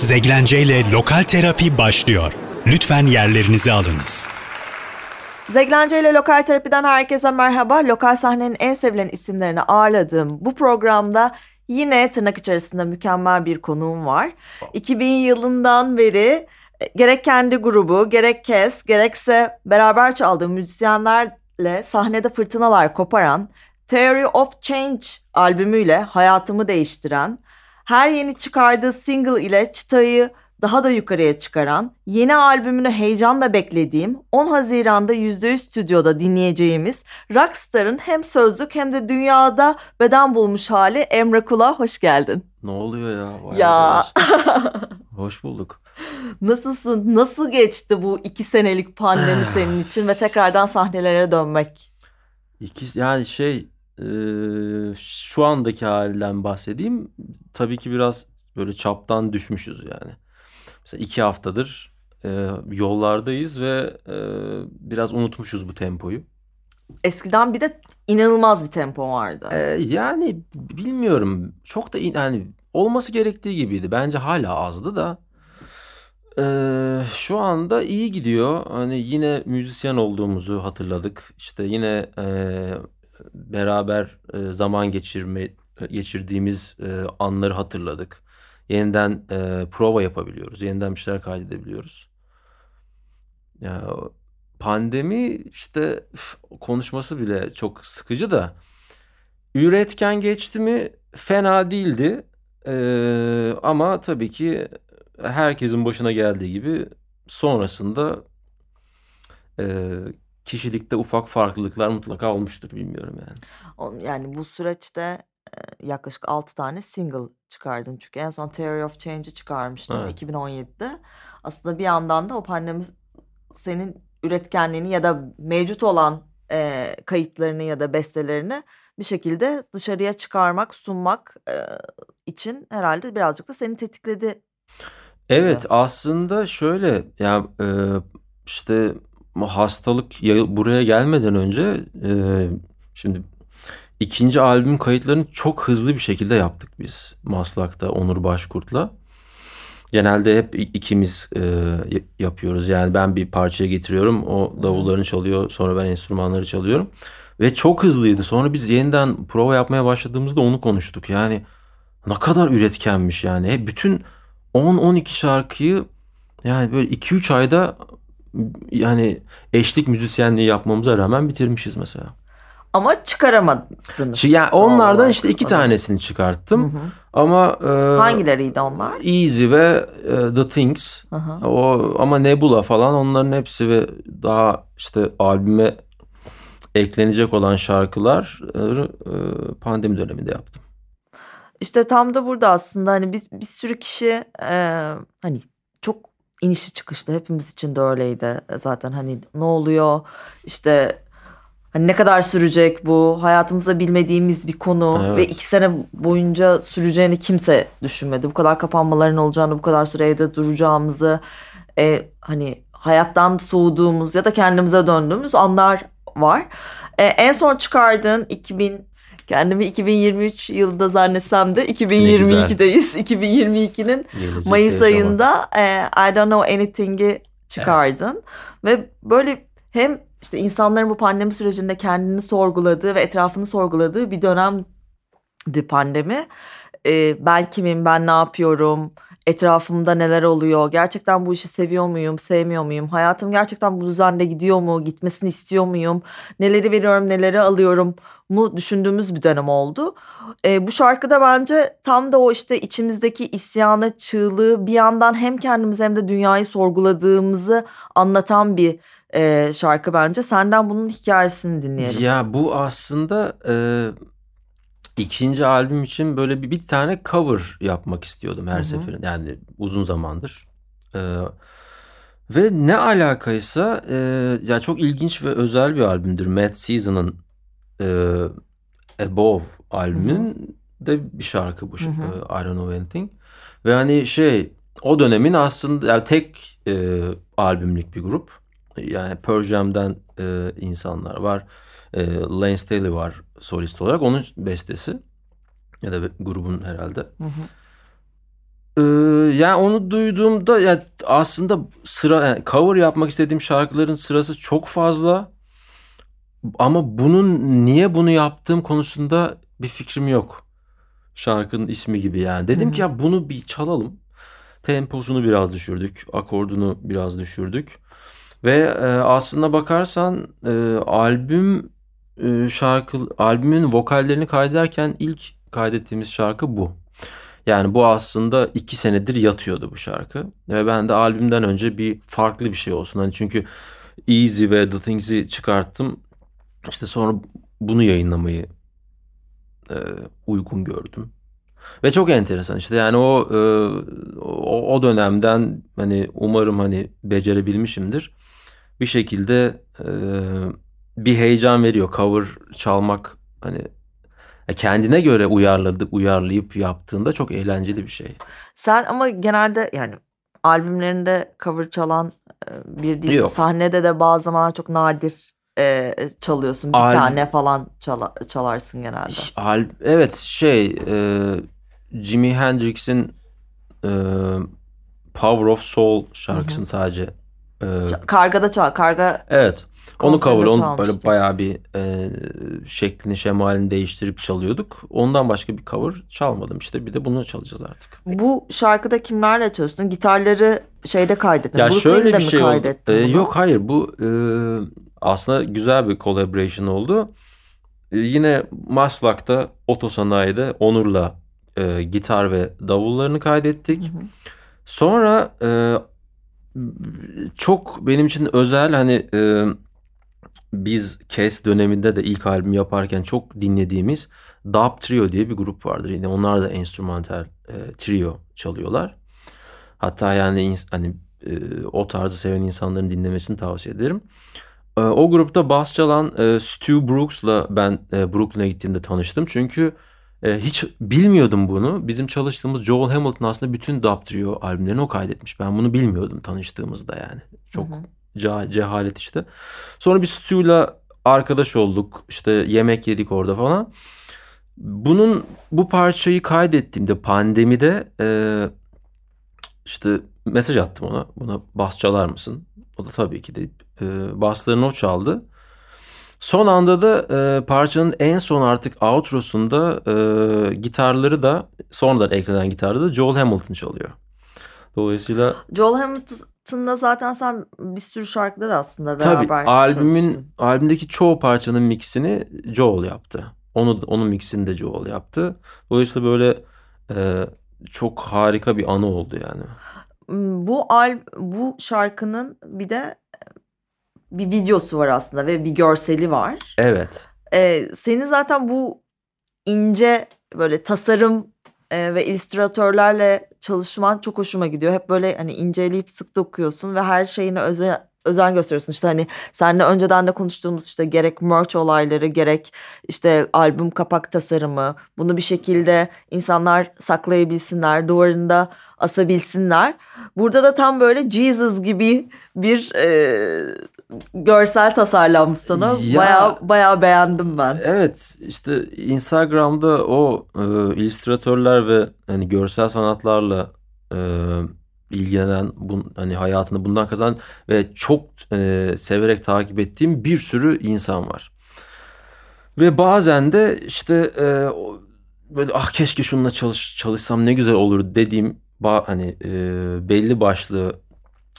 Zeglence ile Lokal Terapi başlıyor. Lütfen yerlerinizi alınız. Zeglence ile Lokal Terapi'den herkese merhaba. Lokal sahnenin en sevilen isimlerini ağırladığım bu programda yine tırnak içerisinde mükemmel bir konuğum var. 2000 yılından beri e, gerek kendi grubu, gerek Kes, gerekse beraber çaldığım müzisyenlerle sahnede fırtınalar koparan, Theory of Change albümüyle hayatımı değiştiren, her yeni çıkardığı single ile çıtayı daha da yukarıya çıkaran, yeni albümünü heyecanla beklediğim 10 Haziran'da %100 stüdyoda dinleyeceğimiz Rockstar'ın hem sözlük hem de dünyada beden bulmuş hali Emre Kula hoş geldin. Ne oluyor ya? Vay Ya. Hoş bulduk. Nasılsın? Nasıl geçti bu iki senelik pandemi senin için ve tekrardan sahnelere dönmek? İki, yani şey şu andaki halinden bahsedeyim. Tabii ki biraz böyle çaptan düşmüşüz yani. Mesela iki haftadır e, yollardayız ve e, biraz unutmuşuz bu tempoyu. Eskiden bir de inanılmaz bir tempo vardı. E, yani bilmiyorum çok da yani olması gerektiği gibiydi. Bence hala azdı da. E, şu anda iyi gidiyor. Hani yine müzisyen olduğumuzu hatırladık. İşte yine e, beraber e, zaman geçirme geçirdiğimiz e, anları hatırladık. Yeniden e, prova yapabiliyoruz. Yeniden bir şeyler kaydedebiliyoruz. Ya pandemi işte konuşması bile çok sıkıcı da üretken geçti mi fena değildi. Ee, ama tabii ki herkesin başına geldiği gibi sonrasında e, kişilikte ufak farklılıklar mutlaka olmuştur bilmiyorum yani. Yani bu süreçte e, yaklaşık 6 tane single çıkardın. Çünkü en son Theory of Change'i çıkarmıştın Evet. 2017'de. Aslında bir yandan da o pandemi senin üretkenliğini ya da mevcut olan e, kayıtlarını ya da bestelerini bir şekilde dışarıya çıkarmak, sunmak e, için herhalde birazcık da seni tetikledi. Evet aslında şöyle ya e, işte hastalık ya- buraya gelmeden önce e, şimdi ikinci albüm kayıtlarını çok hızlı bir şekilde yaptık biz Maslak'ta Onur Başkurt'la. Genelde hep ikimiz e, yapıyoruz. Yani ben bir parçaya getiriyorum. O davullarını çalıyor. Sonra ben enstrümanları çalıyorum. Ve çok hızlıydı. Sonra biz yeniden prova yapmaya başladığımızda onu konuştuk. Yani ne kadar üretkenmiş yani. Hep bütün 10-12 şarkıyı yani böyle 2-3 ayda yani eşlik müzisyenliği yapmamıza rağmen bitirmişiz mesela. Ama çıkaramadınız. Şi- Yani onlardan işte iki tanesini Hı çıkarttım. hı. Ama e, Hangileriydi onlar? Easy ve e, The Things Hı hı. o ama Nebula falan onların hepsi ve daha işte albüme eklenecek olan şarkılar e, pandemi döneminde yaptım. İşte tam da burada aslında hani bir, bir sürü kişi e, hani çok inişi çıkışlı hepimiz için de öyleydi zaten hani ne oluyor işte hani ne kadar sürecek bu hayatımızda bilmediğimiz bir konu Evet. ve iki sene boyunca süreceğini kimse düşünmedi bu kadar kapanmaların olacağını bu kadar süre evde duracağımızı e, hani hayattan soğuduğumuz ya da kendimize döndüğümüz anlar var. E, en son çıkardığın 2000 kendimi 2023 yılında zannetsem de 2022'deyiz. 2022'nin Gelecekte Mayıs ayında e, I Don't Know Anything'i çıkardın. Ve böyle hem işte insanların bu pandemi sürecinde kendini sorguladığı ve etrafını sorguladığı bir dönemdi pandemi. E, ben kimim, ben ne yapıyorum, etrafımda neler oluyor, gerçekten bu işi seviyor muyum, sevmiyor muyum, hayatım gerçekten bu düzende gidiyor mu, gitmesini istiyor muyum, neleri veriyorum, neleri alıyorum mu düşündüğümüz bir dönem oldu. E, bu şarkıda bence tam da o işte içimizdeki isyanı, çığlığı bir yandan hem kendimizi hem de dünyayı sorguladığımızı anlatan bir e, şarkı bence. Senden bunun hikayesini dinleyelim. Ya bu aslında e, ikinci albüm için böyle bir, bir tane cover yapmak istiyordum her Hı hı. seferinde. Yani uzun zamandır. E, ve ne alakaysa e, ya çok ilginç ve özel bir albümdür. Mad Season'ın e, Above albümün de bir şarkı bu. Hı hı. e, I Don't Know Anything. Ve hani şey o dönemin aslında yani tek e, albümlük bir grup. Yani Pearl Jam'den e, insanlar var. E, Lane Staley var solist olarak. Onun bestesi. Ya da grubun herhalde. Hı hı. Ee, yani onu duyduğumda ya aslında sıra yani cover yapmak istediğim şarkıların sırası çok fazla. Ama bunun niye bunu yaptığım konusunda bir fikrim yok. Şarkının ismi gibi yani. Dedim Hı ki ya bunu bir çalalım. Temposunu biraz düşürdük. Akordunu biraz düşürdük. Ve e, aslında bakarsan e, albüm e, şarkı albümün vokallerini kaydederken ilk kaydettiğimiz şarkı bu. Yani bu aslında iki senedir yatıyordu bu şarkı. Ve ben de albümden önce bir farklı bir şey olsun. Hani çünkü Easy ve The Things'i çıkarttım. İşte sonra bunu yayınlamayı e, uygun gördüm. Ve çok enteresan işte yani o, e, o o dönemden hani umarım hani becerebilmişimdir. Bir şekilde e, bir heyecan veriyor cover çalmak hani e, kendine göre uyarladı uyarlayıp yaptığında çok eğlenceli bir şey. Sen ama genelde yani albümlerinde cover çalan e, bir değilsin. Yok. Sahnede de bazı zamanlar çok nadir e, çalıyorsun. Bir Al- tane falan çala- çalarsın genelde. Al, evet şey e, Jimi Hendrix'in e, Power of Soul şarkısını sadece e, Kargada çal. Karga evet onu cover onu böyle bayağı bir e, şeklini şemalini değiştirip çalıyorduk. Ondan başka bir cover çalmadım işte bir de bunu çalacağız artık. Bu şarkıda kimlerle çalıştın? Gitarları şeyde kaydettin. Ya Brooklyn'de şöyle bir şey oldu. bunu? yok hayır bu e, aslında güzel bir collaboration oldu. E, yine Maslak'ta Otosanayi'de Onur'la e, gitar ve davullarını kaydettik. Hı hı. Sonra e, çok benim için özel hani e, biz Kes döneminde de ilk albüm yaparken çok dinlediğimiz Dub Trio diye bir grup vardır. Yine onlar da enstrümantal e, trio çalıyorlar. Hatta yani hani e, o tarzı seven insanların dinlemesini tavsiye ederim. E, o grupta bas çalan e, Stu Brooks'la ben e, Brooklyn'e gittiğimde tanıştım. Çünkü e, hiç bilmiyordum bunu. Bizim çalıştığımız Joel Hamilton aslında bütün Dub Trio albümlerini o kaydetmiş. Ben bunu bilmiyordum tanıştığımızda yani. Çok Hı hı. Ce- cehalet işte. Sonra bir Stu'yla arkadaş olduk. İşte yemek yedik orada falan. Bunun bu parçayı kaydettiğimde pandemide e, işte mesaj attım ona. Buna bas çalar mısın? O da tabii ki deyip e, baslarını o çaldı. Son anda da e, parçanın en son artık outro'sunda e, gitarları da sonradan eklenen gitarda da Joel Hamilton çalıyor. Dolayısıyla Joel Hamilton'la zaten sen bir sürü şarkıda da aslında tabii beraber albümün çalıştın. albümdeki çoğu parçanın mixini Joel yaptı. Onu onun mixini de Joel yaptı. Dolayısıyla böyle e, çok harika bir anı oldu yani. Hmm, Bu al bu şarkının bir de bir videosu var aslında ve bir görseli var. Evet. Ee, senin zaten bu ince böyle tasarım e, ve illüstratörlerle çalışman çok hoşuma gidiyor. Hep böyle hani inceleyip sık dokuyorsun ve her şeyine özen, özen gösteriyorsun. İşte hani seninle önceden de konuştuğumuz işte gerek merch olayları gerek işte albüm kapak tasarımı bunu bir şekilde insanlar saklayabilsinler, duvarında asabilsinler. Burada da tam böyle Jesus gibi bir e, görsel tasarlanmış sana. Ya- Bayağı bayağı beğendim ben. Evet işte Instagram'da o e, illüstratörler ve hani görsel sanatlarla e, ilgilenen bun, hani hayatını bundan kazanan ve çok e, severek takip ettiğim bir sürü insan var. Ve bazen de işte e, böyle ah keşke şununla çalış, çalışsam ne güzel olur dediğim ba- hani e, belli başlı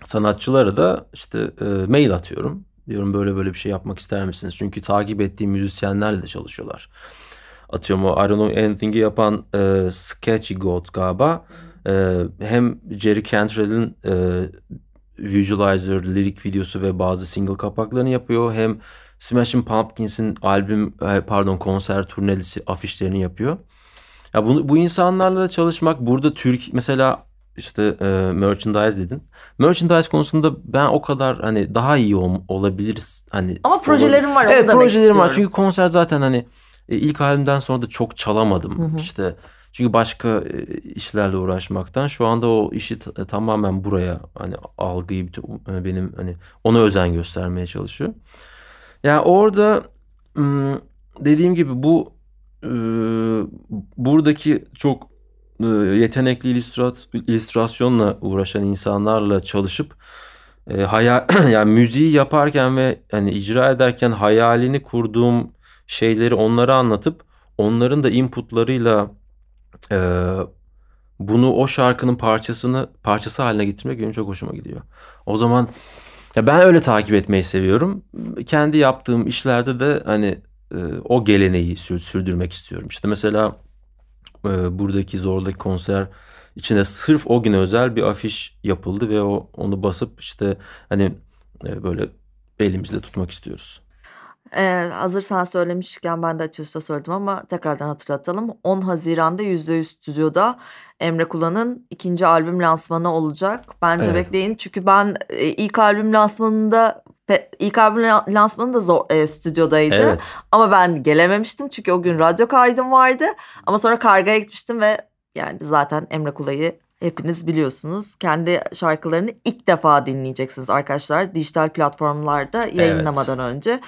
sanatçılara da işte e, mail atıyorum. Diyorum böyle böyle bir şey yapmak ister misiniz? Çünkü takip ettiğim müzisyenlerle de çalışıyorlar. Atıyorum o I Don't Know Anything'i yapan e, Sketchy God galiba. E, hem Jerry Cantrell'in e, Visualizer, lirik videosu ve bazı single kapaklarını yapıyor. Hem Smashing Pumpkins'in albüm e, pardon konser turnelisi afişlerini yapıyor. Ya bu, bu insanlarla çalışmak burada Türk mesela işte e, merchandise dedin. Merchandise konusunda ben o kadar hani daha iyi ol- olabiliriz hani Ama projelerim var onu Evet projelerim var çünkü konser zaten hani e, ilk albümden sonra da çok çalamadım Hı hı. işte çünkü başka e, işlerle uğraşmaktan şu anda o işi t- tamamen buraya hani algıyı e, benim hani ona özen göstermeye çalışıyor. Yani orada dediğim gibi bu e, buradaki çok e, yetenekli illüstrat, illüstrasyonla uğraşan insanlarla çalışıp e, hayal yani müziği yaparken ve hani icra ederken hayalini kurduğum şeyleri onlara anlatıp onların da inputlarıyla e, bunu o şarkının parçasını parçası haline getirmek benim çok hoşuma gidiyor. O zaman ya ben öyle takip etmeyi seviyorum. Kendi yaptığım işlerde de hani e, o geleneği sürdürmek istiyorum. İşte mesela e, buradaki Zor'daki konser içinde sırf o gün özel bir afiş yapıldı ve o onu basıp işte hani e, böyle elimizde tutmak istiyoruz. Ee, hazır sen söylemişken ben de açılışta söyledim ama tekrardan hatırlatalım. 10 Haziran'da %100 stüdyoda Emre Kula'nın ikinci albüm lansmanı olacak. Bence evet. bekleyin çünkü ben e, ilk albüm lansmanında ilk albüm lansmanı da zor, e, stüdyodaydı. Evet. Ama ben gelememiştim çünkü o gün radyo kaydım vardı. Ama sonra kargaya gitmiştim ve yani zaten Emre Kula'yı hepiniz biliyorsunuz. Kendi şarkılarını ilk defa dinleyeceksiniz arkadaşlar. Dijital platformlarda yayınlamadan evet. önce.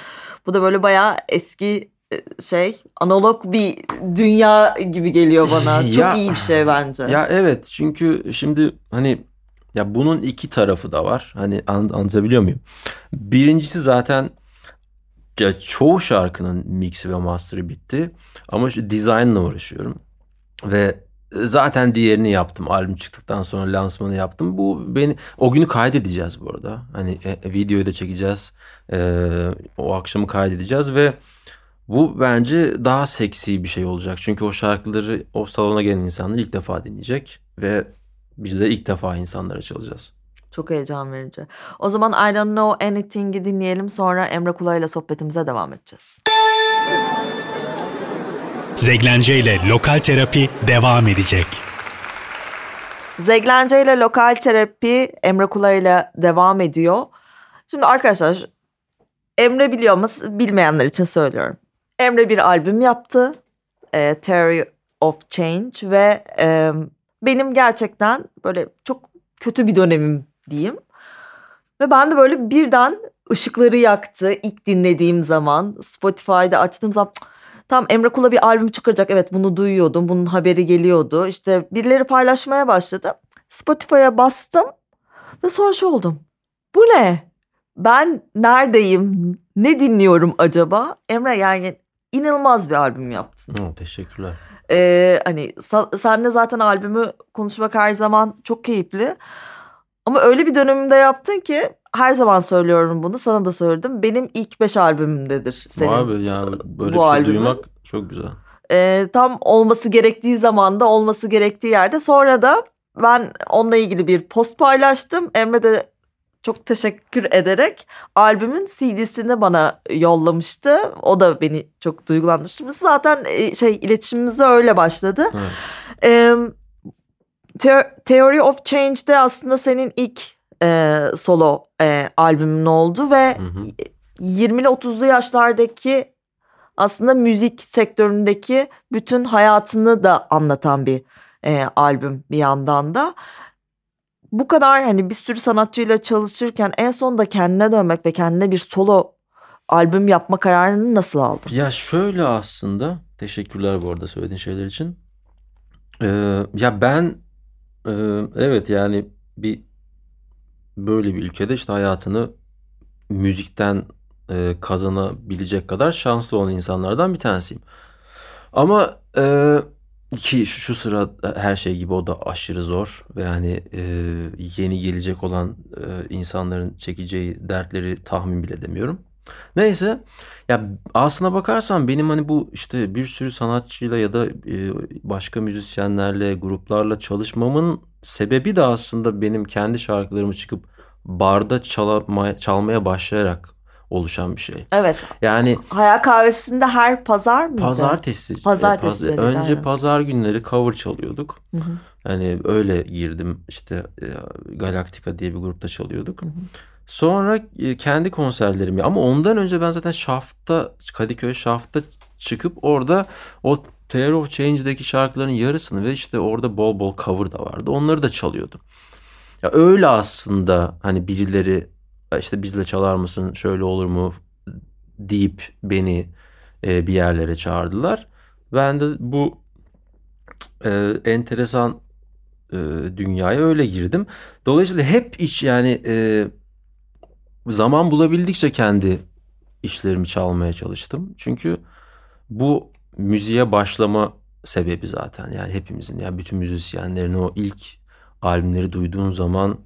Bu da böyle bayağı eski e, şey analog bir dünya gibi geliyor bana. Çok ya, iyi bir şey bence. Ya evet çünkü şimdi hani ya bunun iki tarafı da var. Hani anlatabiliyor muyum? Birincisi zaten ya çoğu şarkının mixi ve master'ı bitti. Ama işte design'la uğraşıyorum. Ve zaten diğerini yaptım. Albüm çıktıktan sonra lansmanı yaptım. Bu beni o günü kaydedeceğiz bu arada. Hani e, videoyu da çekeceğiz. E, o akşamı kaydedeceğiz ve bu bence daha seksi bir şey olacak. Çünkü o şarkıları o salona gelen insanlar ilk defa dinleyecek ve biz de ilk defa insanlara çalacağız. Çok heyecan verici. O zaman I Don't Know Anything'i dinleyelim sonra Emre Kula ile sohbetimize devam edeceğiz. Zeglence ile Lokal Terapi devam edecek. Zeglence ile Lokal Terapi Emre Kula ile devam ediyor. Şimdi arkadaşlar Emre biliyor mu bilmeyenler için söylüyorum. Emre bir albüm yaptı. E, Theory of Change ve e, benim gerçekten böyle çok kötü bir dönemim diyeyim. Ve ben de böyle birden ışıkları yaktı ilk dinlediğim zaman. Spotify'da açtığım zaman tam Emre Kula bir albüm çıkaracak. Evet bunu duyuyordum. Bunun haberi geliyordu. İşte birileri paylaşmaya başladı. Spotify'a bastım ve sonra şu oldum. Bu ne? Ben neredeyim? Ne dinliyorum acaba? Emre yani inanılmaz bir albüm yaptın. Oh, teşekkürler. Ee, hani senle zaten albümü konuşmak her zaman çok keyifli. Ama öyle bir dönemimde yaptın ki her zaman söylüyorum bunu. Sana da söyledim. Benim ilk beş albümümdedir senin. Abi ya böyle bu bir şey albümün. duymak çok güzel. Ee, tam olması gerektiği zamanda olması gerektiği yerde. Sonra da ben onunla ilgili bir post paylaştım. Emre de çok teşekkür ederek albümün CD'sini bana yollamıştı. O da beni çok duygulandırmıştı. Biz zaten e, şey iletişimimiz de öyle başladı. Evet. Theory of Change'de aslında senin ilk e, solo e, albümün oldu ve hı hı. 20'li 30'lu yaşlardaki aslında müzik sektöründeki bütün hayatını da anlatan bir e, albüm bir yandan da bu kadar hani bir sürü sanatçıyla çalışırken en sonunda kendine dönmek ve kendine bir solo albüm yapma kararını nasıl aldın? Ya şöyle aslında teşekkürler bu arada söylediğin şeyler için. Ee, ya ben e, evet yani bir böyle bir ülkede işte hayatını müzikten e, kazanabilecek kadar şanslı olan insanlardan bir tanesiyim. Ama e, ki şu, şu sıra her şey gibi o da aşırı zor ve hani e, yeni gelecek olan e, insanların çekeceği dertleri tahmin bile edemiyorum. Neyse ya aslına bakarsan benim hani bu işte bir sürü sanatçıyla ya da e, başka müzisyenlerle gruplarla çalışmamın sebebi de aslında benim kendi şarkılarımı çıkıp barda çalmaya, çalmaya başlayarak oluşan bir şey. Evet. Yani Hayal Kahvesi'nde her pazar mıydı? Pazartesi. Pazartesi. Paz, önce yani. pazar günleri cover çalıyorduk. Hı hı. Yani öyle girdim işte e, Galaktika diye bir grupta çalıyorduk. Hı hı. Sonra e, kendi konserlerimi ama ondan önce ben zaten Şaft'ta Kadıköy Şaft'ta çıkıp orada o Theory of Change'deki şarkıların yarısını ve işte orada bol bol cover da vardı. Onları da çalıyordum. Ya öyle aslında hani birileri işte bizle çalar mısın şöyle olur mu deyip beni e, bir yerlere çağırdılar. Ben de bu e, enteresan dünyaya öyle girdim. Dolayısıyla hep iç yani zaman bulabildikçe kendi işlerimi çalmaya çalıştım. Çünkü bu müziğe başlama sebebi zaten yani hepimizin yani bütün müzisyenlerin o ilk albümleri duyduğun zaman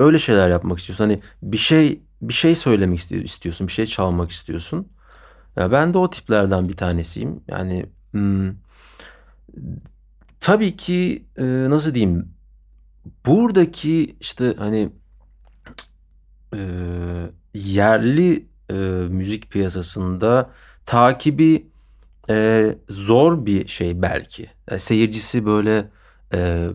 öyle şeyler yapmak istiyorsun. Hani bir şey bir şey söylemek istiyorsun, bir şey çalmak istiyorsun. Ya ben de o tiplerden bir tanesiyim. Yani hmm, tabii ki e, nasıl diyeyim buradaki işte hani e, yerli e, müzik piyasasında takibi e, zor bir şey belki. Yani seyircisi böyle e,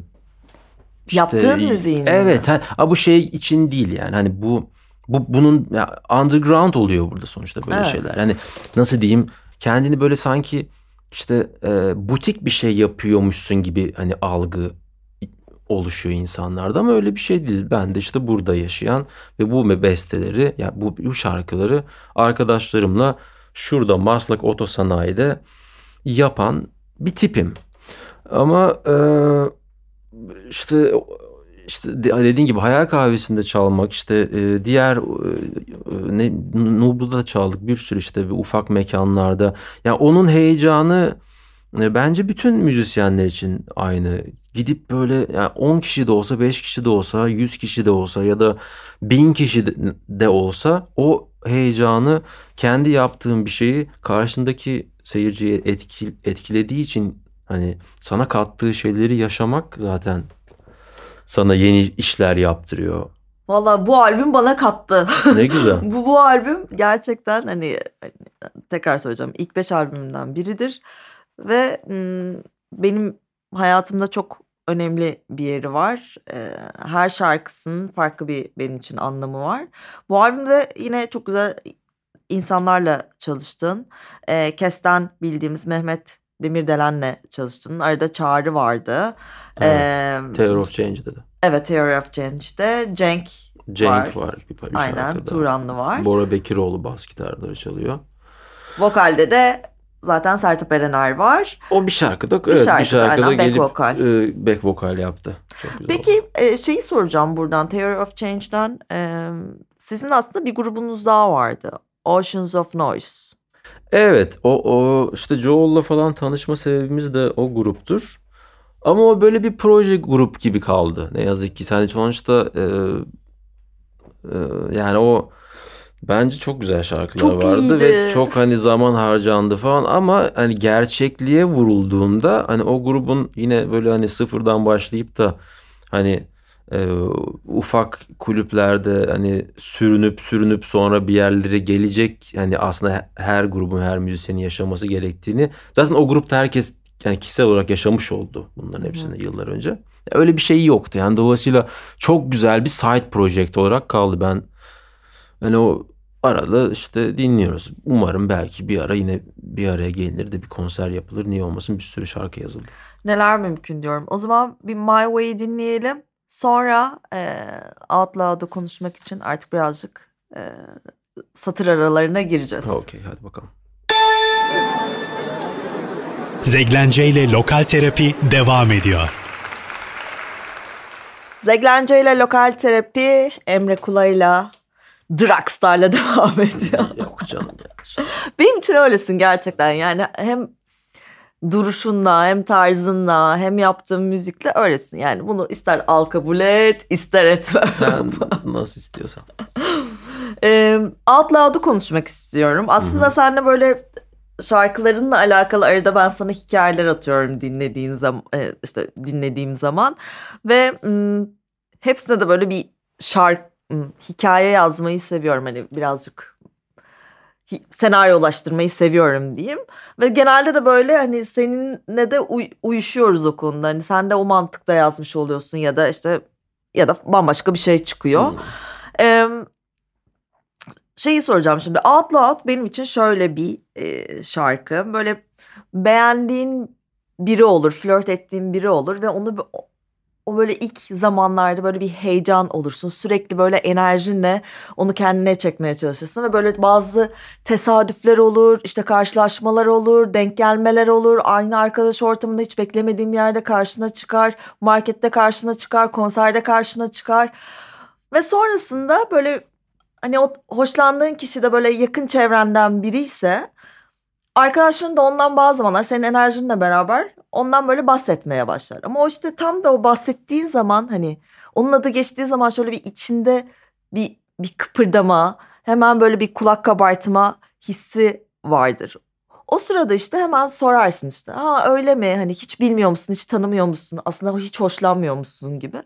işte, Yaptığın müziğin Evet. Ha, bu şey için değil yani. Hani bu bu bunun ya, underground oluyor burada sonuçta böyle evet. şeyler. Hani nasıl diyeyim kendini böyle sanki işte e, butik bir şey yapıyormuşsun gibi hani algı oluşuyor insanlarda ama öyle bir şey değil. Ben de işte burada yaşayan ve bu besteleri ya yani bu, bu şarkıları arkadaşlarımla şurada Maslak Otosanayi'de yapan bir tipim. Ama e, işte işte dediğin gibi hayal kahvesinde çalmak işte e, diğer e, ne Nublu'da da çaldık bir sürü işte bir ufak mekanlarda. Yani onun heyecanı bence bütün müzisyenler için aynı. Gidip böyle yani 10 kişi de olsa 5 kişi de olsa 100 kişi de olsa ya da 1000 kişi de olsa o heyecanı kendi yaptığın bir şeyi karşındaki seyirciye etkil, etkilediği için hani sana kattığı şeyleri yaşamak zaten sana yeni işler yaptırıyor. Valla bu albüm bana kattı. Ne güzel. bu bu albüm gerçekten hani tekrar söyleyeceğim ilk beş albümümden biridir ve benim hayatımda çok önemli bir yeri var. Her şarkısının farklı bir benim için anlamı var. Bu albümde yine çok güzel insanlarla çalıştın. Kesten bildiğimiz Mehmet Demirdelen'le çalıştın. Arada Çağrı vardı. Evet. Ee, Theory of Change'de de. Evet Theory of Change'de. Cenk, Cenk var. var bir, bir Aynen şarkıda. Turanlı var. Bora Bekiroğlu bas gitarları çalıyor. Vokalde de zaten Sertab Erener var. O bir şarkıda, bir evet, şarkıda, bir şarkıda aynen, gelip back vokal. E, back vokal yaptı. Çok güzel Peki e, şeyi soracağım buradan Theory of Change'den. E, sizin aslında bir grubunuz daha vardı. Oceans of Noise. Evet o, o işte Joel'la falan tanışma sebebimiz de o gruptur. Ama o böyle bir proje grup gibi kaldı. Ne yazık ki. Yani sonuçta e, e, yani o bence çok güzel şarkılar çok vardı iyiydi. ve çok hani zaman harcandı falan ama hani gerçekliğe vurulduğunda hani o grubun yine böyle hani sıfırdan başlayıp da hani e, ufak kulüplerde hani sürünüp sürünüp sonra bir yerlere gelecek hani aslında her grubun her müzisyenin yaşaması gerektiğini zaten o grupta herkes yani kişisel olarak yaşamış oldu bunların hepsini Hı. yıllar önce. Öyle bir şey yoktu. Yani dolayısıyla çok güzel bir side project olarak kaldı. Ben hani o arada işte dinliyoruz. Umarım belki bir ara yine bir araya gelinir de bir konser yapılır. Niye olmasın bir sürü şarkı yazıldı. Neler mümkün diyorum. O zaman bir My Way'i dinleyelim. Sonra e, Out Loud'u konuşmak için artık birazcık e, satır aralarına gireceğiz. Okey hadi bakalım. Zeglence ile Lokal Terapi devam ediyor. Zeglence ile Lokal Terapi Emre Kulay'la Dragstar'la devam ediyor. Yok canım ya. Benim için öylesin gerçekten yani hem duruşunla hem tarzınla hem yaptığın müzikle öylesin. Yani bunu ister al kabul et ister etme. Sen nasıl istiyorsan. e, Out Loud'u konuşmak istiyorum. Aslında Hı-hı. seninle böyle şarkılarınla alakalı arada ben sana hikayeler atıyorum dinlediğin zaman işte dinlediğim zaman ve hepsine de böyle bir şarkı hikaye yazmayı seviyorum hani birazcık senaryolaştırmayı seviyorum diyeyim. Ve genelde de böyle hani seninle de uy- uyuşuyoruz o konuda. Hani sen de o mantıkta yazmış oluyorsun ya da işte ya da bambaşka bir şey çıkıyor. Hmm. Ee, şeyi soracağım şimdi. Out Loud benim için şöyle bir e, şarkı. Böyle beğendiğin biri olur, flört ettiğin biri olur ve onu o böyle ilk zamanlarda böyle bir heyecan olursun. Sürekli böyle enerjinle onu kendine çekmeye çalışırsın ve böyle bazı tesadüfler olur, işte karşılaşmalar olur, denk gelmeler olur. Aynı arkadaş ortamında hiç beklemediğim yerde karşına çıkar, markette karşına çıkar, konserde karşına çıkar. Ve sonrasında böyle hani o hoşlandığın kişi de böyle yakın çevrenden biri ise arkadaşların da ondan bazı zamanlar senin enerjinle beraber ondan böyle bahsetmeye başlar. Ama o işte tam da o bahsettiğin zaman hani onun adı geçtiği zaman şöyle bir içinde bir bir kıpırdama, hemen böyle bir kulak kabartma hissi vardır. O sırada işte hemen sorarsın işte. Ha öyle mi? Hani hiç bilmiyor musun? Hiç tanımıyor musun? Aslında hiç hoşlanmıyor musun gibi.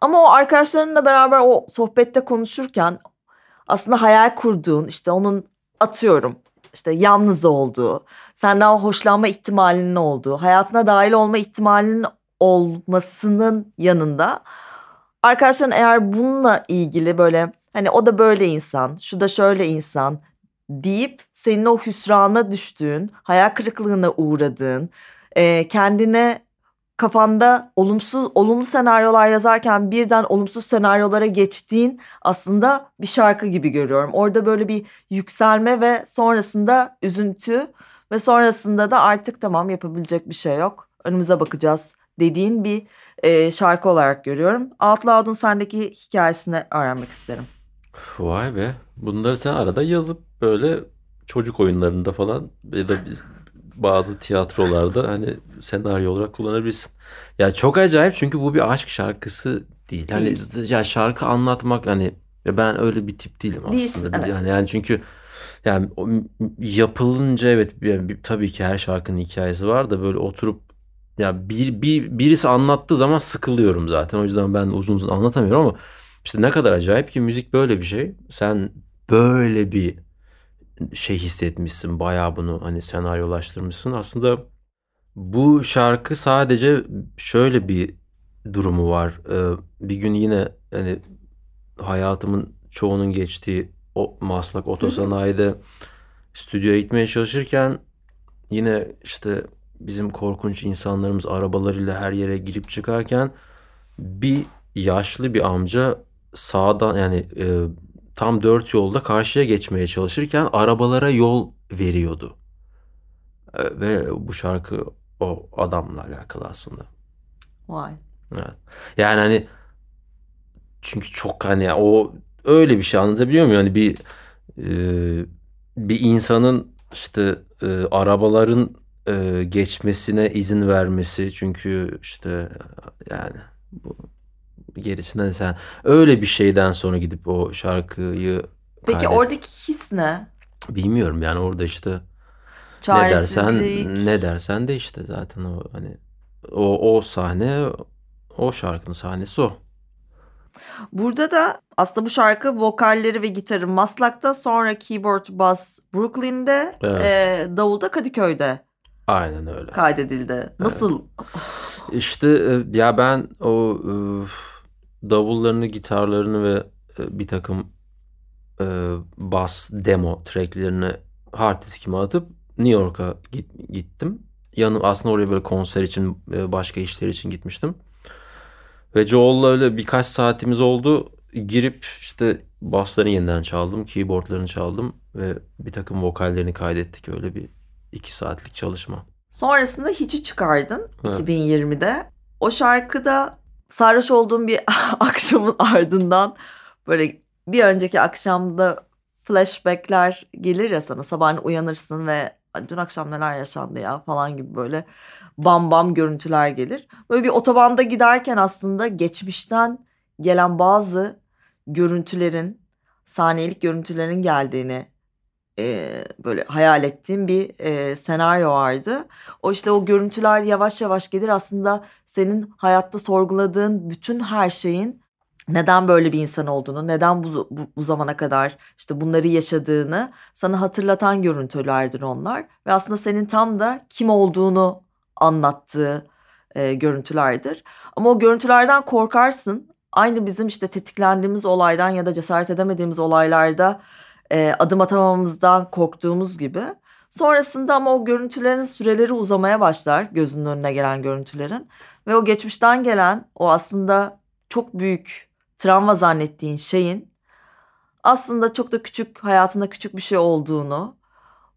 Ama o arkadaşlarınla beraber o sohbette konuşurken aslında hayal kurduğun işte onun atıyorum işte yalnız olduğu, senden hoşlanma ihtimalinin olduğu, hayatına dahil olma ihtimalinin olmasının yanında arkadaşların eğer bununla ilgili böyle hani o da böyle insan, şu da şöyle insan deyip senin o hüsrana düştüğün, hayal kırıklığına uğradığın, kendine kafanda olumsuz olumlu senaryolar yazarken birden olumsuz senaryolara geçtiğin aslında bir şarkı gibi görüyorum. Orada böyle bir yükselme ve sonrasında üzüntü ve sonrasında da artık tamam yapabilecek bir şey yok. Önümüze bakacağız dediğin bir e, şarkı olarak görüyorum. Out Loud'un sendeki hikayesini öğrenmek isterim. Vay be. Bunları sen arada yazıp böyle çocuk oyunlarında falan ya da biz bazı tiyatrolarda hani senaryo olarak kullanabilirsin. Ya çok acayip çünkü bu bir aşk şarkısı değil. Hani ya şarkı anlatmak hani ben öyle bir tip değilim aslında. Değilsin, evet. Yani yani çünkü yani yapılınca evet yani, tabii ki her şarkının hikayesi var da böyle oturup ya bir, bir birisi anlattığı zaman sıkılıyorum zaten. O yüzden ben uzun uzun anlatamıyorum ama işte ne kadar acayip ki müzik böyle bir şey. Sen böyle bir şey hissetmişsin. Bayağı bunu hani senaryolaştırmışsın. Aslında bu şarkı sadece şöyle bir durumu var. Ee, bir gün yine hani hayatımın çoğunun geçtiği o Maslak Otosanayi'de stüdyoya gitmeye çalışırken yine işte bizim korkunç insanlarımız arabalarıyla her yere girip çıkarken bir yaşlı bir amca sağdan yani e, tam dört yolda karşıya geçmeye çalışırken arabalara yol veriyordu. E, ve bu şarkı o adamla alakalı aslında. Vay. Evet. Yani hani çünkü çok hani o öyle bir şey anlatabiliyor muyum? Yani bir e, bir insanın işte e, arabaların e, geçmesine izin vermesi çünkü işte yani bu gerisinden sen öyle bir şeyden sonra gidip o şarkıyı Peki kaydet. oradaki his ne? Bilmiyorum yani orada işte ne dersen ne dersen de işte zaten o hani o o sahne o şarkının sahnesi o. Burada da aslında bu şarkı vokalleri ve gitarı Maslak'ta sonra keyboard bass Brooklyn'de evet. e, davulda Kadıköy'de Aynen öyle. Kaydedildi. Nasıl? Evet. İşte e, ya ben o davullarını, gitarlarını ve e, bir takım e, bas demo tracklerini hard diskime atıp New York'a git, gittim. Yanım aslında oraya böyle konser için e, başka işler için gitmiştim. Ve Joel'la öyle birkaç saatimiz oldu. Girip işte basslarını yeniden çaldım, keyboardlarını çaldım ve bir takım vokallerini kaydettik öyle bir iki saatlik çalışma. Sonrasında hiçi çıkardın evet. 2020'de. O şarkıda sarhoş olduğum bir akşamın ardından böyle bir önceki akşamda flashbackler gelir ya sana sabahleyin uyanırsın ve dün akşam neler yaşandı ya falan gibi böyle bam bam görüntüler gelir. Böyle bir otobanda giderken aslında geçmişten gelen bazı görüntülerin saniyelik görüntülerin geldiğini e, böyle hayal ettiğim bir e, senaryo vardı. O işte o görüntüler yavaş yavaş gelir aslında senin hayatta sorguladığın bütün her şeyin neden böyle bir insan olduğunu, neden bu, bu, bu zamana kadar işte bunları yaşadığını sana hatırlatan görüntülerdir onlar. Ve aslında senin tam da kim olduğunu anlattığı e, görüntülerdir. Ama o görüntülerden korkarsın. Aynı bizim işte tetiklendiğimiz olaydan ya da cesaret edemediğimiz olaylarda e, adım atamamamızdan korktuğumuz gibi Sonrasında ama o görüntülerin süreleri uzamaya başlar gözünün önüne gelen görüntülerin. Ve o geçmişten gelen o aslında çok büyük travma zannettiğin şeyin aslında çok da küçük hayatında küçük bir şey olduğunu,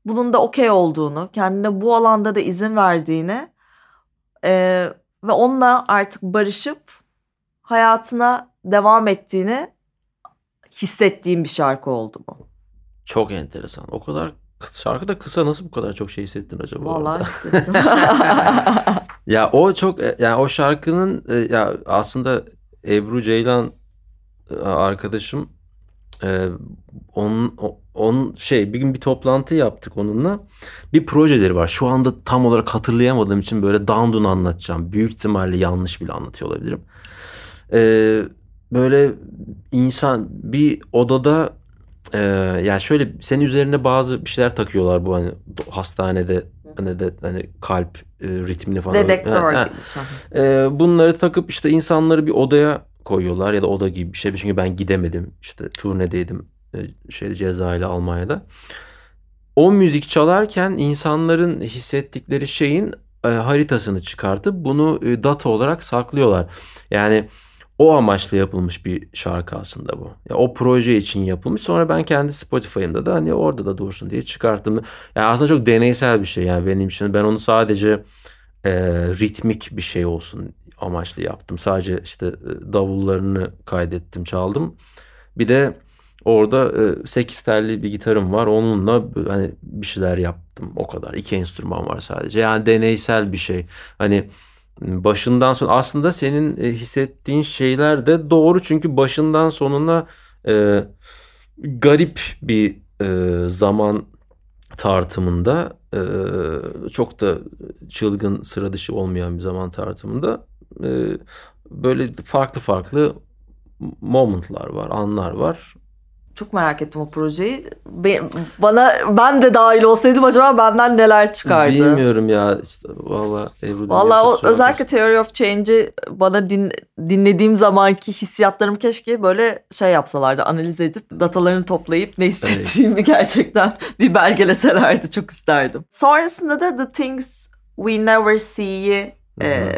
bunun da okey olduğunu, kendine bu alanda da izin verdiğini e, ve onunla artık barışıp hayatına devam ettiğini hissettiğim bir şarkı oldu bu. Çok enteresan. O kadar şarkı da kısa nasıl bu kadar çok şey hissettin acaba? Vallahi hissettim. Ya o çok e, yani o şarkının e, ya aslında Ebru Ceylan e, arkadaşım e, onun onun şey bir gün bir toplantı yaptık onunla. Bir projeleri var. Şu anda tam olarak hatırlayamadığım için böyle down anlatacağım. Büyük ihtimalle yanlış bile anlatıyor olabilirim. E, böyle insan bir odada e, yani şöyle senin üzerine bazı bir şeyler takıyorlar bu hani hastanede hani de hani kalp e, ritmini falan. Dedektör gibi. Ee, bunları takıp işte insanları bir odaya koyuyorlar ya da oda gibi bir şey. Çünkü ben gidemedim. İşte turnedeydim e, şeyde Cezayir'le Almanya'da. O müzik çalarken insanların hissettikleri şeyin e, haritasını çıkartıp bunu e, data olarak saklıyorlar. Yani o amaçla yapılmış bir şarkı aslında bu. Ya o proje için yapılmış. Sonra ben kendi Spotify'ımda da hani orada da dursun diye çıkarttım. Yani aslında çok deneysel bir şey yani benim için. Ben onu sadece e, ritmik bir şey olsun amaçlı yaptım. Sadece işte e, davullarını kaydettim, çaldım. Bir de orada e, 8 telli bir gitarım var. Onunla hani bir şeyler yaptım. O kadar. İki enstrüman var sadece. Yani deneysel bir şey. Hani başından sonra aslında senin e, hissettiğin şeyler de doğru çünkü başından sonuna e, garip bir e, zaman tartımında e, çok da çılgın sıra dışı olmayan bir zaman tartımında e, böyle farklı farklı momentlar var, anlar var. Çok merak ettim o projeyi. Be- bana ben de dahil olsaydım acaba benden neler çıkardı? Bilmiyorum ya işte valla Ebru o, sormasın. özellikle Theory of Change'i bana din, dinlediğim zamanki hissiyatlarım keşke böyle şey yapsalardı. Analiz edip datalarını toplayıp ne hissettiğimi gerçekten bir belgeleselerdi. Çok isterdim. Sonrasında da The Things We Never See'yi e,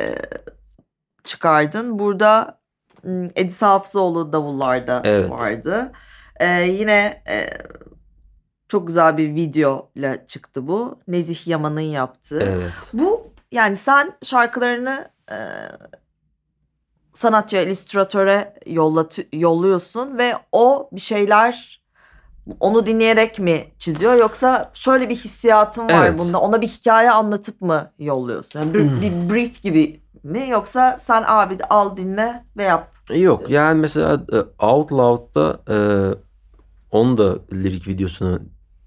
çıkardın. Burada Edis Hafızoğlu davullarda Evet. vardı. E, yine e, çok güzel bir video ile çıktı bu. Nezih Yaman'ın yaptığı. Evet. Bu yani sen şarkılarını e, sanatçıya, illüstratöre yollat, yolluyorsun ve o bir şeyler onu dinleyerek mi çiziyor yoksa şöyle bir hissiyatın var Evet. bunda ona bir hikaye anlatıp mı yolluyorsun? Yani bir, Hmm. bir brief gibi mi yoksa sen abi al dinle ve yap. Yok yani mesela e, Out Loud'da e, onun da lirik videosunu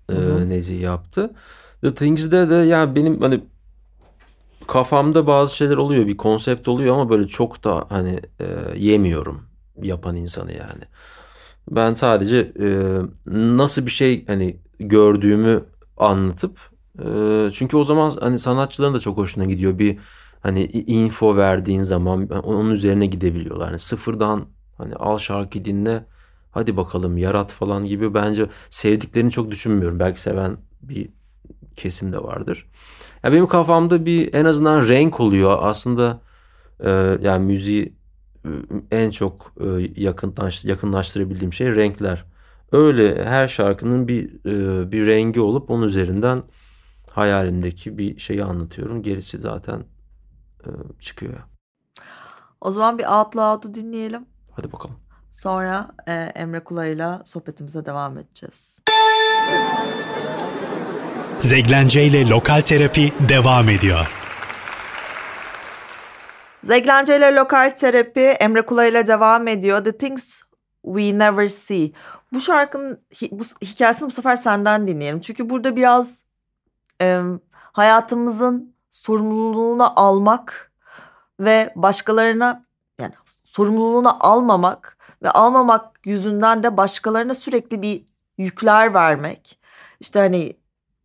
e. Nezih yaptı. The Things'de de yani benim hani kafamda bazı şeyler oluyor bir konsept oluyor ama böyle çok da hani e, yemiyorum yapan insanı yani. Ben sadece e, nasıl bir şey hani gördüğümü anlatıp e, çünkü o zaman hani sanatçıların da çok hoşuna gidiyor bir hani info verdiğin zaman onun üzerine gidebiliyorlar. Hani sıfırdan hani al şarkı dinle hadi bakalım yarat falan gibi bence sevdiklerini çok düşünmüyorum. Belki seven bir kesim de vardır. Ya benim kafamda bir en azından renk oluyor. Aslında e, yani müziği e, en çok e, yakınlaş, yakınlaştırabildiğim şey renkler. Öyle her şarkının bir e, bir rengi olup onun üzerinden hayalimdeki bir şeyi anlatıyorum. Gerisi zaten e, çıkıyor. O zaman bir Out Loud'u dinleyelim. Hadi bakalım. Sonra e, Emre Kula'yla sohbetimize devam edeceğiz. Zeglence ile Lokal Terapi devam ediyor. Zeglence ile Lokal Terapi Emre Kula ile devam ediyor. The Things We Never See. Bu şarkının bu hikayesini bu sefer senden dinleyelim. Çünkü burada biraz e, hayatımızın sorumluluğunu almak ve başkalarına yani sorumluluğunu almamak ve almamak yüzünden de başkalarına sürekli bir yükler vermek. İşte hani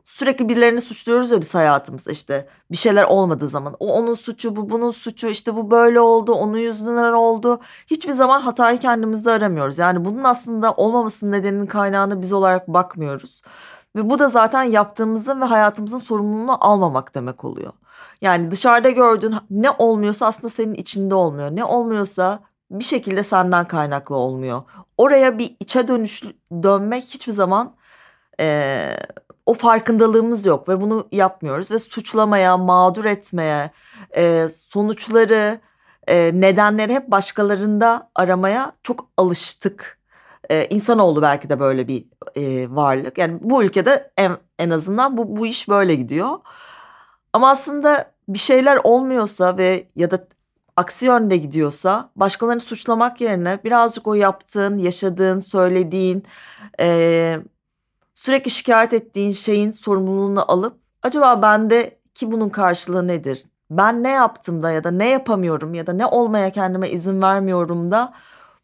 sürekli birilerini suçluyoruz ya biz hayatımızda işte bir şeyler olmadığı zaman. O onun suçu, bu bunun suçu, işte bu böyle oldu, onun yüzünden oldu. Hiçbir zaman hatayı kendimizde aramıyoruz. Yani bunun aslında olmamasının nedeninin kaynağını biz olarak bakmıyoruz. Ve bu da zaten yaptığımızın ve hayatımızın sorumluluğunu almamak demek oluyor. Yani dışarıda gördüğün ne olmuyorsa aslında senin içinde olmuyor. Ne olmuyorsa bir şekilde senden kaynaklı olmuyor. Oraya bir içe dönüş dönmek hiçbir zaman e, o farkındalığımız yok ve bunu yapmıyoruz ve suçlamaya, mağdur etmeye, e, sonuçları, e, nedenleri hep başkalarında aramaya çok alıştık. E, insanoğlu belki de böyle bir e, varlık. Yani bu ülkede en, en azından bu, bu iş böyle gidiyor. Ama aslında bir şeyler olmuyorsa ve ya da aksi yönde gidiyorsa başkalarını suçlamak yerine birazcık o yaptığın, yaşadığın, söylediğin, e, sürekli şikayet ettiğin şeyin sorumluluğunu alıp acaba bende ki bunun karşılığı nedir? Ben ne yaptım da ya da ne yapamıyorum ya da ne olmaya kendime izin vermiyorum da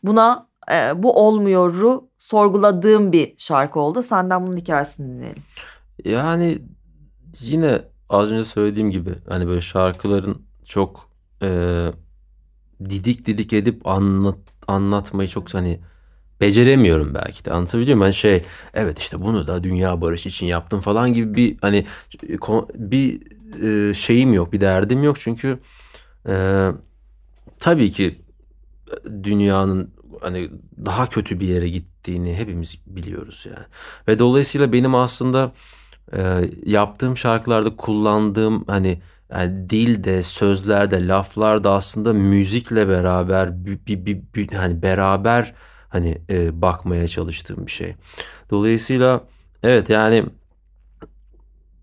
buna e, bu olmuyoru sorguladığım bir şarkı oldu. Senden bunun hikayesini dinleyelim. Yani yine az önce söylediğim gibi hani böyle şarkıların çok e, didik didik edip anlat anlatmayı çok hani beceremiyorum belki de. Anlatabiliyor muyum? Hani şey evet işte bunu da dünya barış için yaptım falan gibi bir hani bir e, şeyim yok bir derdim yok. Çünkü e, tabii ki dünyanın hani daha kötü bir yere gittiğini hepimiz biliyoruz yani. Ve dolayısıyla benim aslında e, yaptığım şarkılarda kullandığım hani yani dilde, sözlerde, laflarda aslında müzikle beraber bir, bir, bir, bir hani beraber hani e, bakmaya çalıştığım bir şey. Dolayısıyla evet yani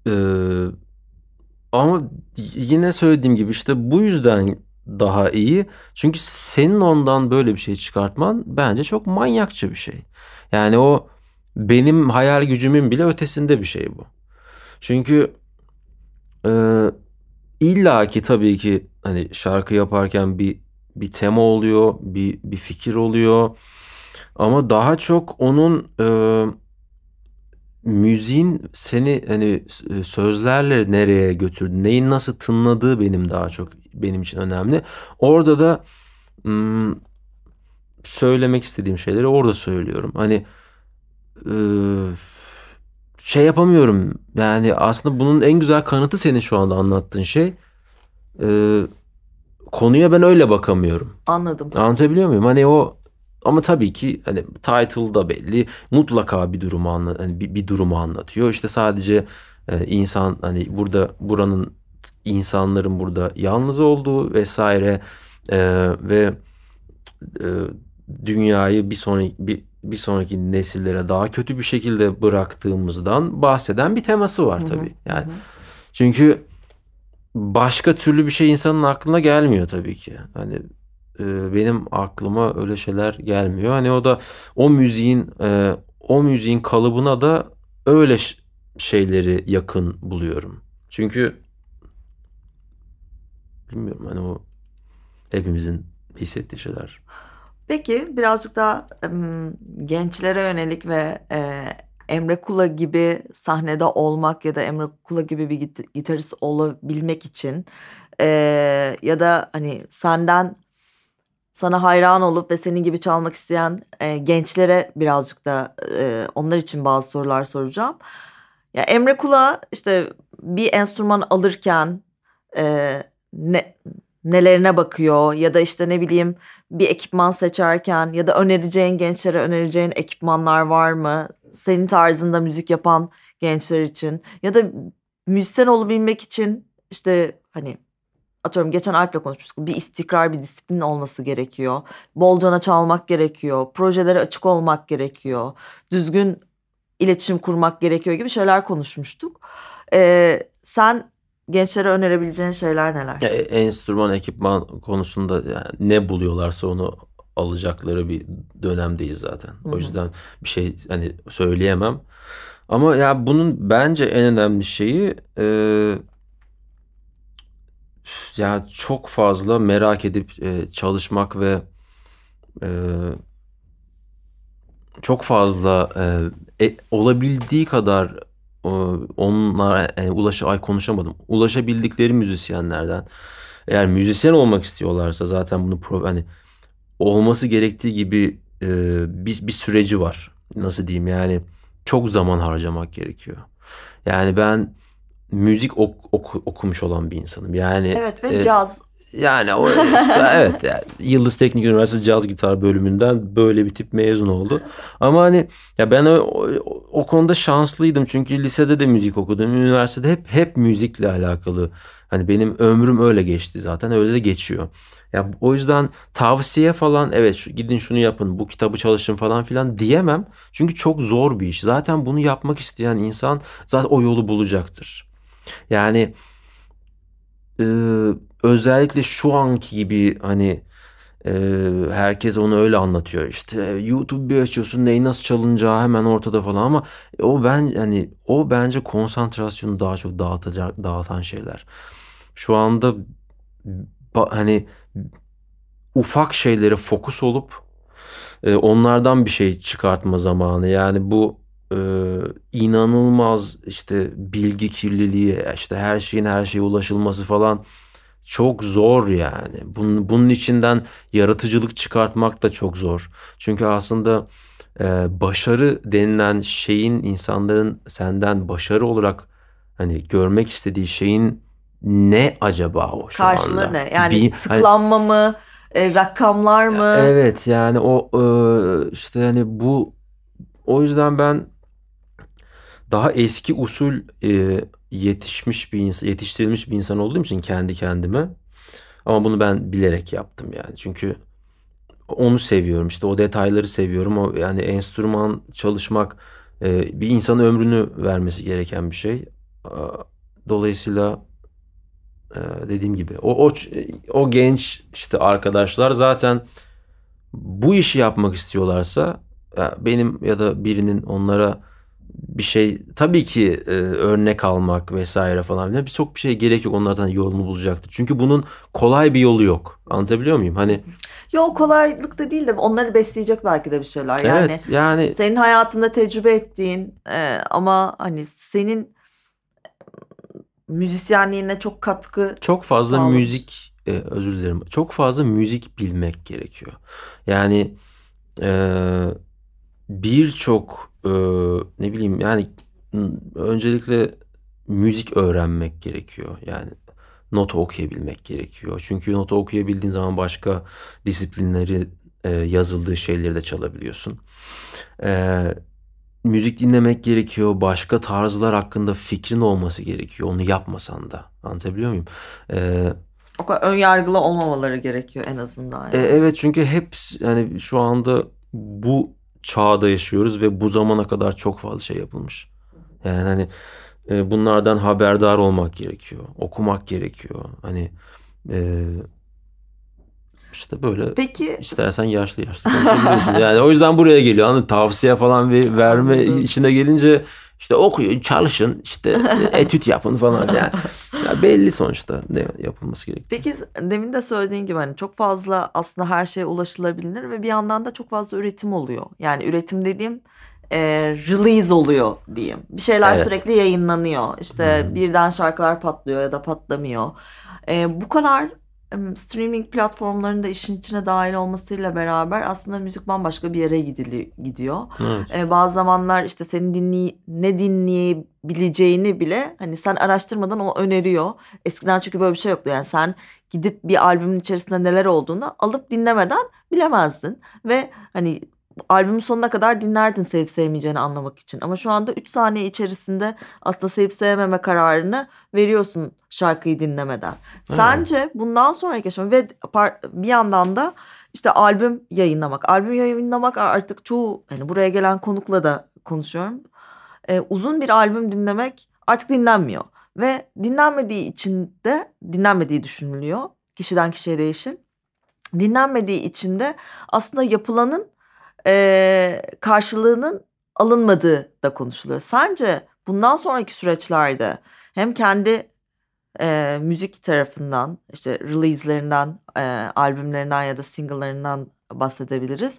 e, ama yine söylediğim gibi işte bu yüzden daha iyi. Çünkü senin ondan böyle bir şey çıkartman bence çok manyakça bir şey. Yani o benim hayal gücümün bile ötesinde bir şey bu. Çünkü e, illa ki tabii ki hani şarkı yaparken bir bir tema oluyor, bir bir fikir oluyor. Ama daha çok onun e, müziğin seni hani sözlerle nereye götürdü, neyin nasıl tınladığı benim daha çok benim için önemli. Orada da hmm, söylemek istediğim şeyleri orada söylüyorum. Hani e, şey yapamıyorum. Yani aslında bunun en güzel kanıtı senin şu anda anlattığın şey. E, konuya ben öyle bakamıyorum. Anladım. Anlatabiliyor muyum? Hani o ama tabii ki hani title da belli. Mutlaka bir durumu anla, hani bir, bir durumu anlatıyor. İşte sadece e, insan hani burada buranın insanların burada yalnız olduğu vesaire e, ve e, dünyayı bir sonraki bir, bir sonraki nesillere daha kötü bir şekilde bıraktığımızdan bahseden bir teması var tabii. Yani hı hı. çünkü başka türlü bir şey insanın aklına gelmiyor tabii ki. Hani e, benim aklıma öyle şeyler gelmiyor. Hani o da o müziğin e, o müziğin kalıbına da öyle şeyleri yakın buluyorum. Çünkü bilmiyorum hani o hepimizin hissettiği şeyler. Peki birazcık daha gençlere yönelik ve e, Emre Kula gibi sahnede olmak ya da Emre Kula gibi bir git- gitarist olabilmek için e, ya da hani senden sana hayran olup ve senin gibi çalmak isteyen e, gençlere birazcık da e, onlar için bazı sorular soracağım. Ya Emre Kula işte bir enstrüman alırken e, ne nelerine bakıyor ya da işte ne bileyim bir ekipman seçerken ya da önereceğin gençlere önereceğin ekipmanlar var mı? Senin tarzında müzik yapan gençler için ya da müzisyen olabilmek için işte hani atıyorum geçen Alp'le konuşmuştuk. Bir istikrar, bir disiplin olması gerekiyor. Bolcana çalmak gerekiyor. Projelere açık olmak gerekiyor. Düzgün iletişim kurmak gerekiyor gibi şeyler konuşmuştuk. Ee, sen gençlere önerebileceğin şeyler neler? Ya, e, enstrüman, ekipman konusunda yani ne buluyorlarsa onu alacakları bir dönemdeyiz zaten. Hı-hı. O yüzden bir şey hani söyleyemem. Ama ya bunun bence en önemli şeyi e, ya çok fazla merak edip e, çalışmak ve e, çok fazla e, e, olabildiği kadar onlara e, ulaş ay konuşamadım. Ulaşabildikleri müzisyenlerden eğer müzisyen olmak istiyorlarsa zaten bunu pro, hani olması gerektiği gibi e, bir, bir süreci var. Nasıl diyeyim yani çok zaman harcamak gerekiyor. Yani ben müzik ok, ok, okumuş olan bir insanım. Yani Evet ve e, caz. Yani o işte evet yani Yıldız Teknik Üniversitesi caz gitar bölümünden böyle bir tip mezun oldu. Ama hani ya ben o, o, o konuda şanslıydım çünkü lisede de müzik okudum. Üniversitede hep hep müzikle alakalı. Hani benim ömrüm öyle geçti zaten öyle de geçiyor. Ya o yüzden tavsiye falan evet şu, gidin şunu yapın bu kitabı çalışın falan filan diyemem. Çünkü çok zor bir iş. Zaten bunu yapmak isteyen insan zaten o yolu bulacaktır. Yani e, özellikle şu anki gibi hani e, herkes onu öyle anlatıyor. İşte YouTube bir açıyorsun neyi nasıl çalınacağı hemen ortada falan ama o ben hani o bence konsantrasyonu daha çok dağıtacak dağıtan şeyler. Şu anda hani ufak şeylere fokus olup e, onlardan bir şey çıkartma zamanı. Yani bu e, inanılmaz işte bilgi kirliliği, işte her şeyin her şeye ulaşılması falan çok zor yani. Bunun, bunun içinden yaratıcılık çıkartmak da çok zor. Çünkü aslında e, başarı denilen şeyin insanların senden başarı olarak hani görmek istediği şeyin ne acaba o şu Karşılığı anda? ne? Yani bir, tıklanma hani, mı? E, rakamlar mı? Evet yani o e, işte hani bu o yüzden ben daha eski usul e, yetişmiş bir insan, yetiştirilmiş bir insan olduğum için kendi kendime. Ama bunu ben bilerek yaptım yani. Çünkü onu seviyorum. işte o detayları seviyorum. O yani enstrüman çalışmak e, bir insanın ömrünü vermesi gereken bir şey. Dolayısıyla e, dediğim gibi o, o o genç işte arkadaşlar zaten bu işi yapmak istiyorlarsa benim ya da birinin onlara bir şey tabii ki e, örnek almak vesaire falan filan birçok bir şey gerek yok. Onlar zaten yolunu bulacaktır. Çünkü bunun kolay bir yolu yok. Anlatabiliyor muyum? Hani Yok kolaylık da değil de onları besleyecek belki de bir şeyler. Yani, evet, yani senin hayatında tecrübe ettiğin e, ama hani senin müzisyenliğine çok katkı çok fazla sağlamış. müzik e, özür dilerim. Çok fazla müzik bilmek gerekiyor. Yani eee birçok e, ne bileyim yani öncelikle müzik öğrenmek gerekiyor. Yani nota okuyabilmek gerekiyor. Çünkü nota okuyabildiğin zaman başka disiplinleri e, yazıldığı şeyleri de çalabiliyorsun. E, müzik dinlemek gerekiyor. Başka tarzlar hakkında fikrin olması gerekiyor. Onu yapmasan da. Anlatabiliyor muyum? E, o kadar ön yargılı olmamaları gerekiyor en azından. Yani. E, evet çünkü hep yani şu anda bu çağda yaşıyoruz ve bu zamana kadar çok fazla şey yapılmış. Yani hani e, bunlardan haberdar olmak gerekiyor. Okumak gerekiyor. Hani e, işte böyle Peki istersen yaşlı yaşlı yani o yüzden buraya geliyor. Hani tavsiye falan ve verme içine gelince işte okuyun, çalışın, işte etüt yapın falan. Yani, yani belli sonuçta ne yapılması gerekiyor. Peki demin de söylediğin gibi hani çok fazla aslında her şeye ulaşılabilir ve bir yandan da çok fazla üretim oluyor. Yani üretim dediğim e, release oluyor diyeyim. Bir şeyler evet. sürekli yayınlanıyor. İşte hmm. birden şarkılar patlıyor ya da patlamıyor. E, bu kadar streaming platformlarının da işin içine dahil olmasıyla beraber aslında müzik bambaşka bir yere gidili, gidiyor. Evet. Ee, bazı zamanlar işte senin dinley ne dinleyebileceğini bile hani sen araştırmadan o öneriyor. Eskiden çünkü böyle bir şey yoktu. Yani sen gidip bir albümün içerisinde neler olduğunu alıp dinlemeden bilemezdin. Ve hani albümün sonuna kadar dinlerdin sevip sevmeyeceğini anlamak için. Ama şu anda 3 saniye içerisinde aslında sevip sevmeme kararını veriyorsun şarkıyı dinlemeden. Evet. Sence bundan sonraki aşama ve bir yandan da işte albüm yayınlamak. Albüm yayınlamak artık çoğu hani buraya gelen konukla da konuşuyorum. Ee, uzun bir albüm dinlemek artık dinlenmiyor. Ve dinlenmediği için de dinlenmediği düşünülüyor. Kişiden kişiye değişir. Dinlenmediği için de aslında yapılanın e, karşılığının alınmadığı da konuşuluyor. Sence bundan sonraki süreçlerde hem kendi e, müzik tarafından işte release'lerinden, e, albümlerinden ya da single'larından bahsedebiliriz.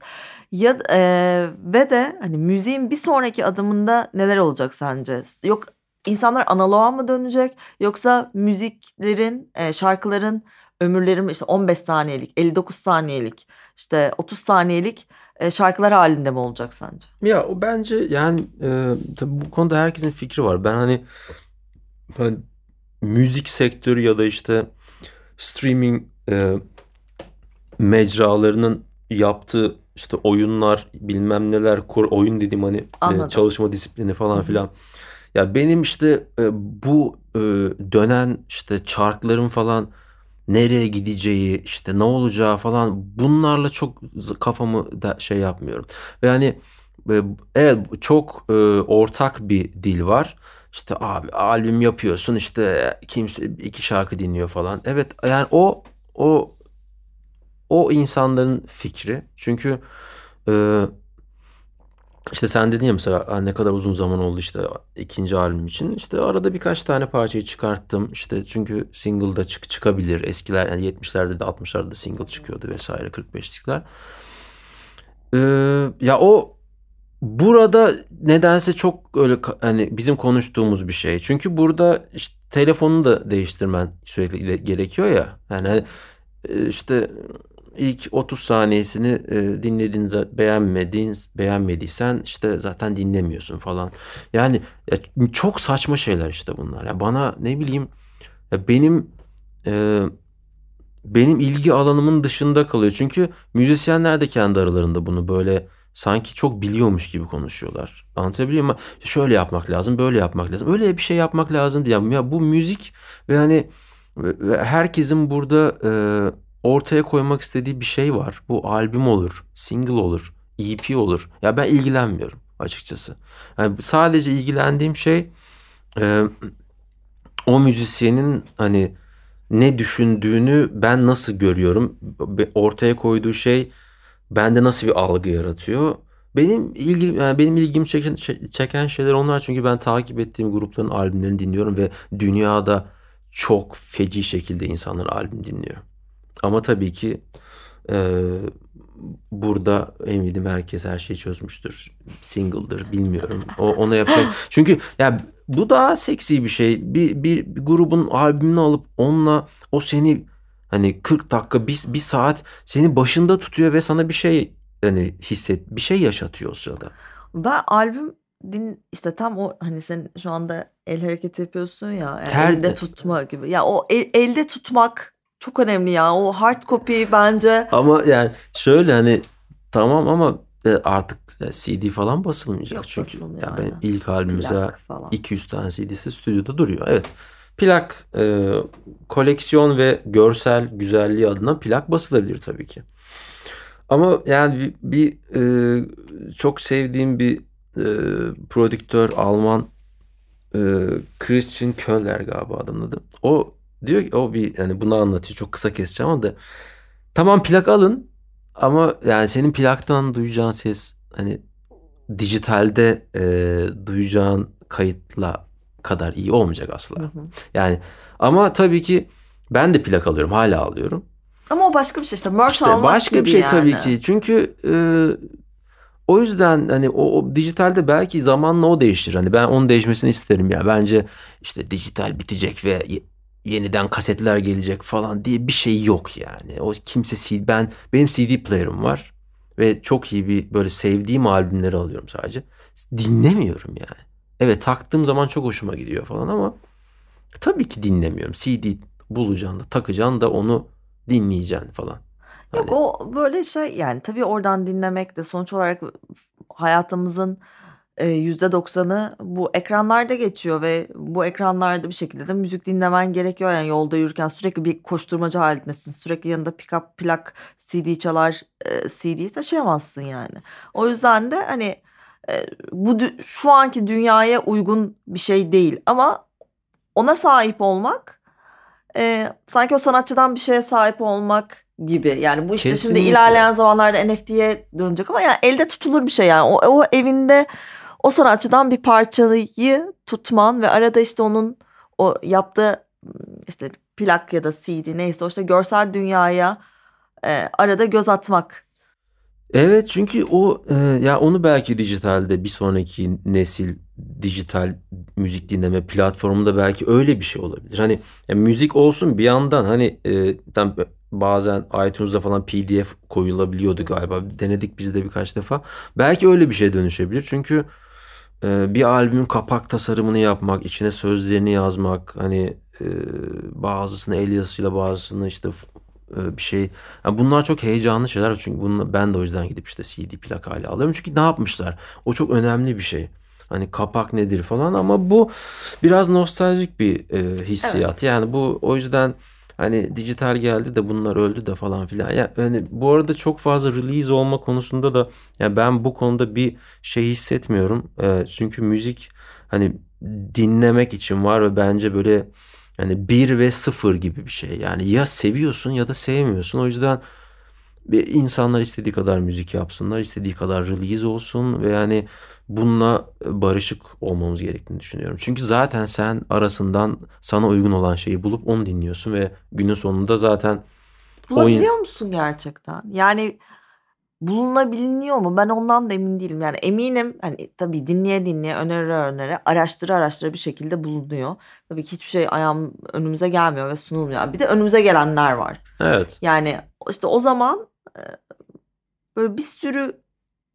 Ya e, ve de hani müziğin bir sonraki adımında neler olacak sence? Yok insanlar analoğa mı dönecek yoksa müziklerin, e, şarkıların ömürlerim işte 15 saniyelik, 59 saniyelik, işte 30 saniyelik e, şarkılar halinde mi olacak sence? Ya o bence yani e, tabii bu konuda herkesin fikri var. Ben hani, hani müzik sektörü ya da işte streaming e, mecralarının yaptığı işte oyunlar bilmem neler oyun dediğim hani e, çalışma disiplini falan filan. Ya benim işte e, bu e, dönen işte çarkların falan nereye gideceği işte ne olacağı falan bunlarla çok kafamı da şey yapmıyorum. Ve hani e, evet çok e, ortak bir dil var. İşte abi albüm yapıyorsun işte kimse iki şarkı dinliyor falan. Evet yani o o o insanların fikri. Çünkü e, işte sen dedin ya mesela ne kadar uzun zaman oldu işte ikinci albüm için. İşte arada birkaç tane parçayı çıkarttım. İşte çünkü single da çık çıkabilir. Eskiler yani 70'lerde de 60'larda da single çıkıyordu vesaire 45'likler. Ee, ya o burada nedense çok öyle hani bizim konuştuğumuz bir şey. Çünkü burada işte telefonunu da değiştirmen sürekli gerekiyor ya. Yani hani, işte ilk 30 saniyesini e, dinlediğinizde beğenmediğin beğenmediysen işte zaten dinlemiyorsun falan. Yani ya, çok saçma şeyler işte bunlar. Ya bana ne bileyim ya benim e, benim ilgi alanımın dışında kalıyor. Çünkü müzisyenler de kendi aralarında bunu böyle sanki çok biliyormuş gibi konuşuyorlar. Anlatabiliyor muyum? Şöyle yapmak lazım, böyle yapmak lazım. Öyle bir şey yapmak lazım diye. Ya bu müzik ve hani herkesin burada e, ortaya koymak istediği bir şey var. Bu albüm olur, single olur, EP olur. Ya ben ilgilenmiyorum açıkçası. Yani sadece ilgilendiğim şey e, o müzisyenin hani ne düşündüğünü ben nasıl görüyorum, ortaya koyduğu şey bende nasıl bir algı yaratıyor. Benim ilgi yani benim ilgimi çeken, çeken şeyler onlar çünkü ben takip ettiğim grupların albümlerini dinliyorum ve dünyada çok feci şekilde insanlar albüm dinliyor. Ama tabii ki e, burada eminim herkes her şeyi çözmüştür. Single'dır bilmiyorum. O ona yapacak. Çünkü ya bu daha seksi bir şey. Bir, bir, bir grubun albümünü alıp onunla o seni hani 40 dakika bir, bir saat seni başında tutuyor ve sana bir şey hani hisset bir şey yaşatıyor o sırada. Ben albüm din işte tam o hani sen şu anda el hareketi yapıyorsun ya yani Ter... elde tutma gibi. Ya o el, elde tutmak çok önemli ya. O hard copy bence. Ama yani şöyle hani tamam ama e, artık e, CD falan basılmayacak Yok, çünkü. Ya yani. benim ilk albüm mesela 200 tane CD'si stüdyoda duruyor. Evet. Plak e, koleksiyon ve görsel güzelliği adına plak basılabilir tabii ki. Ama yani bir, bir e, çok sevdiğim bir e, prodüktör Alman e, Christian Köller galiba adamın adı. O Diyor ki o bir yani bunu anlatıyor çok kısa keseceğim ama da tamam plak alın ama yani senin plaktan duyacağın ses hani dijitalde e, duyacağın kayıtla kadar iyi olmayacak asla. Hı hı. Yani ama tabii ki ben de plak alıyorum hala alıyorum. Ama o başka bir şey işte merch işte almak başka gibi bir şey yani. tabii ki. Çünkü e, o yüzden hani o, o dijitalde belki zamanla o değişir. Hani ben onun değişmesini isterim ya. Bence işte dijital bitecek ve yeniden kasetler gelecek falan diye bir şey yok yani. O kimse CD, ben benim CD player'ım var ve çok iyi bir böyle sevdiğim albümleri alıyorum sadece. Dinlemiyorum yani. Evet taktığım zaman çok hoşuma gidiyor falan ama tabii ki dinlemiyorum. CD bulacaksın da takacaksın da onu dinleyeceksin falan. Yok hani... o böyle şey yani tabii oradan dinlemek de sonuç olarak hayatımızın %90'ı bu ekranlarda geçiyor ve bu ekranlarda bir şekilde de müzik dinlemen gerekiyor. Yani yolda yürürken sürekli bir koşturmacı halindesin. Sürekli yanında pick-up plak CD çalar e, CD'yi taşıyamazsın yani. O yüzden de hani bu şu anki dünyaya uygun bir şey değil ama ona sahip olmak e, sanki o sanatçıdan bir şeye sahip olmak gibi. Yani bu işte Kesinlikle. şimdi ilerleyen zamanlarda NFT'ye dönecek ama yani elde tutulur bir şey yani. O, o evinde o sanatçıdan bir parçayı tutman ve arada işte onun o yaptığı işte plak ya da CD neyse o işte görsel dünyaya e, arada göz atmak. Evet çünkü o e, ya onu belki dijitalde bir sonraki nesil dijital müzik dinleme platformunda belki öyle bir şey olabilir. Hani yani müzik olsun bir yandan hani e, tam bazen iTunes'da falan PDF koyulabiliyordu galiba. Denedik biz de birkaç defa. Belki öyle bir şey dönüşebilir. Çünkü bir albümün kapak tasarımını yapmak, içine sözlerini yazmak, hani e, bazısını el yazısıyla bazısını işte e, bir şey. Yani bunlar çok heyecanlı şeyler çünkü bunu ben de o yüzden gidip işte CD plak hali alıyorum. Çünkü ne yapmışlar? O çok önemli bir şey. Hani kapak nedir falan ama bu biraz nostaljik bir e, hissiyat. Evet. Yani bu o yüzden hani dijital geldi de bunlar öldü de falan filan. Yani hani bu arada çok fazla release olma konusunda da yani ben bu konuda bir şey hissetmiyorum. E, çünkü müzik hani dinlemek için var ve bence böyle yani bir ve sıfır gibi bir şey. Yani ya seviyorsun ya da sevmiyorsun. O yüzden insanlar istediği kadar müzik yapsınlar, istediği kadar release olsun ve yani bununla barışık olmamız gerektiğini düşünüyorum. Çünkü zaten sen arasından sana uygun olan şeyi bulup onu dinliyorsun ve günün sonunda zaten Bulabiliyor oyun... musun gerçekten? Yani bulunabiliyor mu? Ben ondan da emin değilim. Yani eminim hani tabii dinleye dinleye önere önere araştıra araştıra bir şekilde bulunuyor. Tabii ki hiçbir şey ayağım önümüze gelmiyor ve sunulmuyor. Bir de önümüze gelenler var. Evet. Yani işte o zaman böyle bir sürü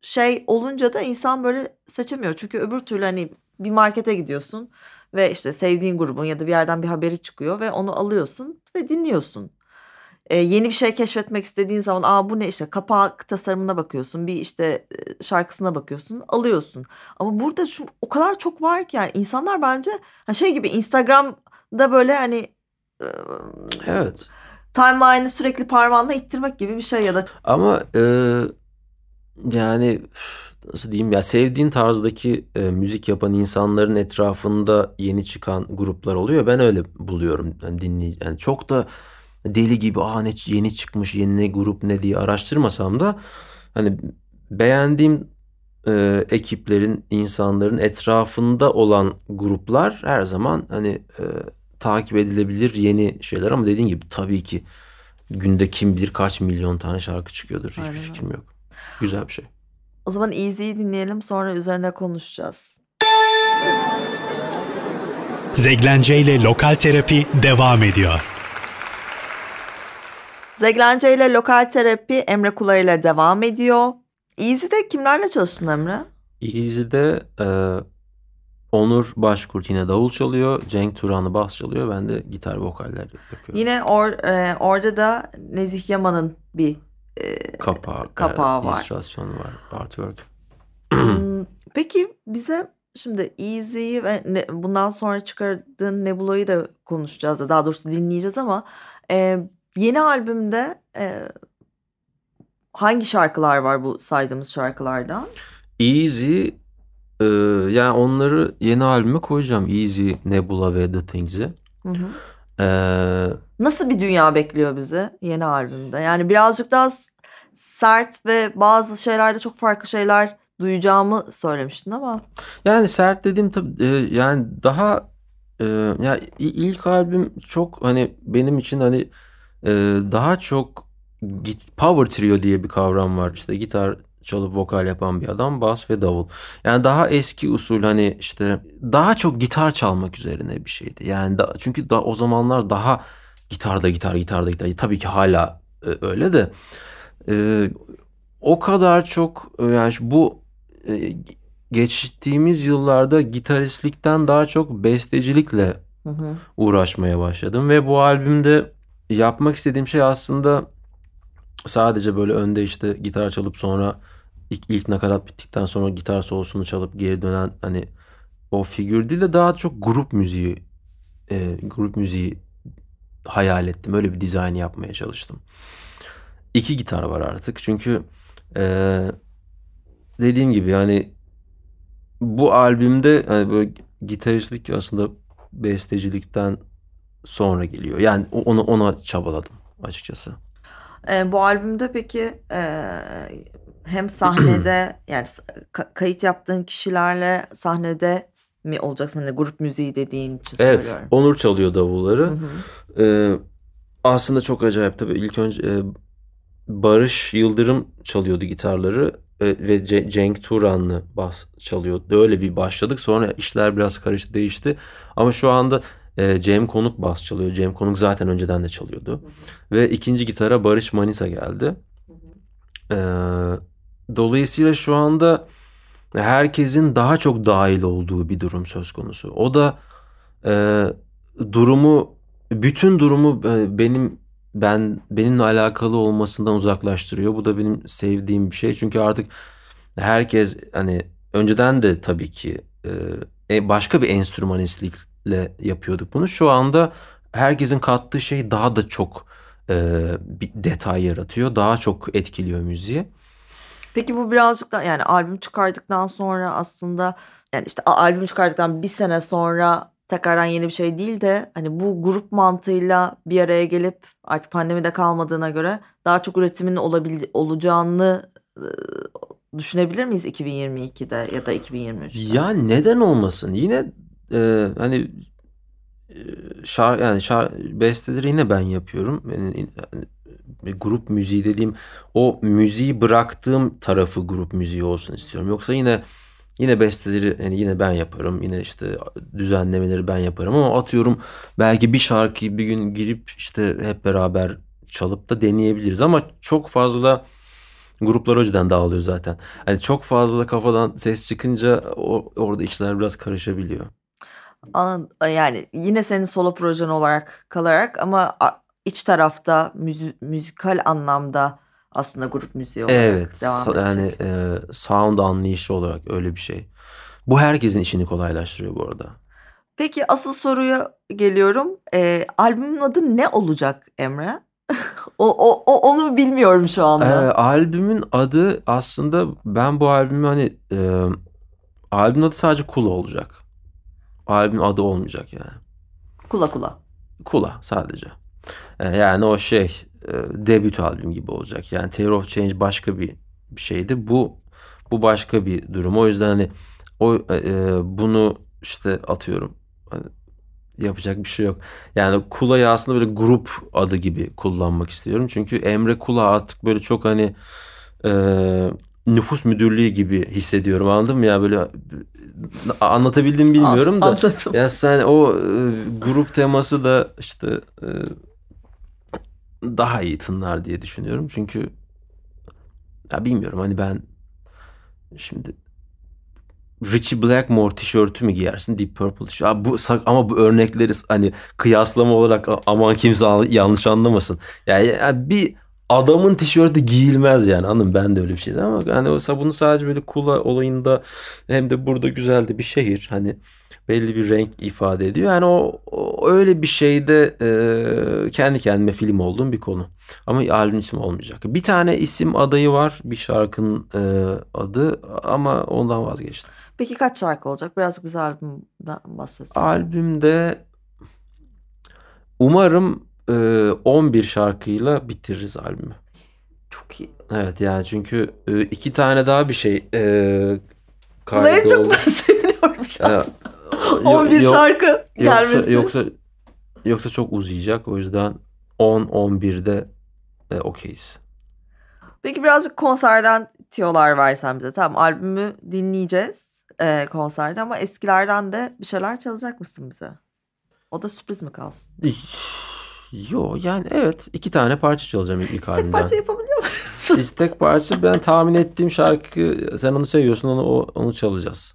şey olunca da insan böyle seçemiyor. Çünkü öbür türlü hani bir markete gidiyorsun ve işte sevdiğin grubun ya da bir yerden bir haberi çıkıyor ve onu alıyorsun ve dinliyorsun e, yeni bir şey keşfetmek istediğin zaman aa bu ne işte kapak tasarımına bakıyorsun bir işte şarkısına bakıyorsun alıyorsun. Ama burada şu o kadar çok var ki yani insanlar bence ha şey gibi Instagram'da böyle hani evet timeline'ı sürekli parmağınla ittirmek gibi bir şey ya da ama e, yani nasıl diyeyim ya sevdiğin tarzdaki e, müzik yapan insanların etrafında yeni çıkan gruplar oluyor. Ben öyle buluyorum. Yani dinleyici yani çok da deli gibi aa ne yeni çıkmış yeni ne grup ne diye araştırmasam da hani beğendiğim e, ekiplerin insanların etrafında olan gruplar her zaman hani e, takip edilebilir yeni şeyler ama dediğin gibi tabii ki günde kim bilir kaç milyon tane şarkı çıkıyordur hiçbir Aynen. fikrim yok. Güzel bir şey. O zaman Easy'yi dinleyelim sonra üzerine konuşacağız. Zeglence ile Lokal Terapi devam ediyor. Zeglence ile lokal terapi Emre Kula ile devam ediyor. Easy'de kimlerle çalıştın Emre? Easy'de e, Onur Başkurt yine davul çalıyor. Cenk Turan'ı bas çalıyor. Ben de gitar vokaller yapıyorum. Yine or, e, orada da Nezih Yaman'ın bir e, kapağı, kapağı evet, var. İllüstrasyon var. Artwork. Hmm, peki bize şimdi Easy'yi ve ne, bundan sonra çıkardığın Nebula'yı da konuşacağız. Daha doğrusu dinleyeceğiz ama e, Yeni albümde e, hangi şarkılar var bu saydığımız şarkılardan? Easy e, yani onları yeni albüme koyacağım. Easy, Nebula ve The Things'i. Hı hı. Ee, Nasıl bir dünya bekliyor bizi yeni albümde? Yani birazcık daha sert ve bazı şeylerde çok farklı şeyler duyacağımı söylemiştin ama. Yani sert dediğim tabii e, yani daha e, ya ilk albüm çok hani benim için hani ee, daha çok git power trio diye bir kavram var. İşte gitar çalıp vokal yapan bir adam, bas ve davul. Yani daha eski usul hani işte daha çok gitar çalmak üzerine bir şeydi. Yani da, çünkü da o zamanlar daha gitarda gitar, gitarda gitar. Tabii ki hala e, öyle de e, o kadar çok e, yani bu e, geçtiğimiz yıllarda gitaristlikten daha çok bestecilikle hı hı. uğraşmaya başladım ve bu albümde yapmak istediğim şey aslında sadece böyle önde işte gitar çalıp sonra ilk, ilk nakarat bittikten sonra gitar solosunu çalıp geri dönen hani o figür değil de daha çok grup müziği e, grup müziği hayal ettim. Öyle bir dizayn yapmaya çalıştım. İki gitar var artık çünkü e, dediğim gibi yani bu albümde hani böyle gitaristlik aslında bestecilikten sonra geliyor. Yani onu ona çabaladım açıkçası. E, bu albümde peki e, hem sahnede yani kayıt yaptığın kişilerle sahnede mi olacaksın? Hani grup müziği dediğin için evet, söylüyorum. Onur çalıyor davulları. Hı hı. E, aslında çok acayip tabii. İlk önce e, Barış Yıldırım çalıyordu gitarları. e, ve Ce- Cenk Turan'lı bas çalıyordu. Öyle bir başladık. Sonra işler biraz karıştı, değişti. Ama şu anda e, Cem Konuk bas çalıyor. Cem Konuk zaten önceden de çalıyordu. Ve ikinci gitara Barış Manisa geldi. E, dolayısıyla şu anda herkesin daha çok dahil olduğu bir durum söz konusu. O da e, durumu, bütün durumu e, benim ben benimle alakalı olmasından uzaklaştırıyor. Bu da benim sevdiğim bir şey. Çünkü artık herkes hani önceden de tabii ki e, başka bir enstrümanistlikle yapıyorduk bunu. Şu anda herkesin kattığı şey daha da çok e, bir detay yaratıyor. Daha çok etkiliyor müziği. Peki bu birazcık da yani albüm çıkardıktan sonra aslında yani işte albüm çıkardıktan bir sene sonra tekrardan yeni bir şey değil de hani bu grup mantığıyla bir araya gelip artık pandemide kalmadığına göre daha çok üretimin olabil olacağını e, düşünebilir miyiz 2022'de ya da 2023'te? Ya neden olmasın? Yine e, hani şar yani şar besteleri yine ben yapıyorum. Yani, yani grup müziği dediğim o müziği bıraktığım tarafı grup müziği olsun istiyorum. Yoksa yine yine besteleri yani yine ben yaparım. Yine işte düzenlemeleri ben yaparım ama atıyorum belki bir şarkıyı bir gün girip işte hep beraber çalıp da deneyebiliriz ama çok fazla gruplar o yüzden dağılıyor zaten. Hani çok fazla kafadan ses çıkınca orada işler biraz karışabiliyor. Yani yine senin solo projen olarak kalarak ama iç tarafta müzi- müzikal anlamda aslında grup müziği olarak Evet, devam sa- yani edecek. e, sound anlayışı olarak öyle bir şey. Bu herkesin işini kolaylaştırıyor bu arada. Peki asıl soruya geliyorum. Ee, albümün adı ne olacak Emre? O, o, o onu bilmiyorum şu E, anda. albümün adı aslında ben bu albümü hani e, albümün adı sadece Kula olacak. Albümün adı olmayacak yani. Kula kula. Kula sadece. E, yani o şey e, debüt albüm gibi olacak. Yani Terror of Change başka bir, bir şeydi. Bu bu başka bir durum. O yüzden hani o e, e, bunu işte atıyorum hani yapacak bir şey yok. Yani Kula'yı aslında böyle grup adı gibi kullanmak istiyorum. Çünkü Emre Kula artık böyle çok hani e, nüfus müdürlüğü gibi hissediyorum anladın mı ya böyle anlatabildim bilmiyorum da Anladım. ya sen o e, grup teması da işte e, daha iyi tınlar diye düşünüyorum. Çünkü ya bilmiyorum hani ben şimdi Richie Blackmore tişörtü mü giyersin Deep Purple tişörtü. Bu ama bu örnekleri hani kıyaslama olarak aman kimse an- yanlış anlamasın. Yani, yani bir adamın tişörtü giyilmez yani anladın? Ben de öyle bir şeydi ama hani o bunu sadece böyle kula olayında hem de burada güzel de bir şehir hani belli bir renk ifade ediyor. Yani o, o öyle bir şeyde e, kendi kendime film olduğum bir konu. Ama albüm ismi olmayacak. Bir tane isim adayı var bir şarkının e, adı ama ondan vazgeçtim. Peki kaç şarkı olacak? Birazcık bize albümden bahsetsin. Albümde umarım e, 11 şarkıyla bitiririz albümü. Çok iyi. Evet yani çünkü e, iki tane daha bir şey e, Kula'ya çok kaydoldu. ben seviniyorum şu an. E, 11 yok- şarkı Yoksa gelmesi. yoksa yoksa çok uzayacak. O yüzden 10 11'de e, okeyiz. Peki birazcık konserden tiyolar versen bize. Tamam albümü dinleyeceğiz e, konserde ama eskilerden de bir şeyler çalacak mısın bize? O da sürpriz mi kalsın? Yo yani evet iki tane parça çalacağım ilk, ilk Tek albümden. parça yapabiliyor musun? İstek parça ben tahmin ettiğim şarkı sen onu seviyorsun onu onu çalacağız.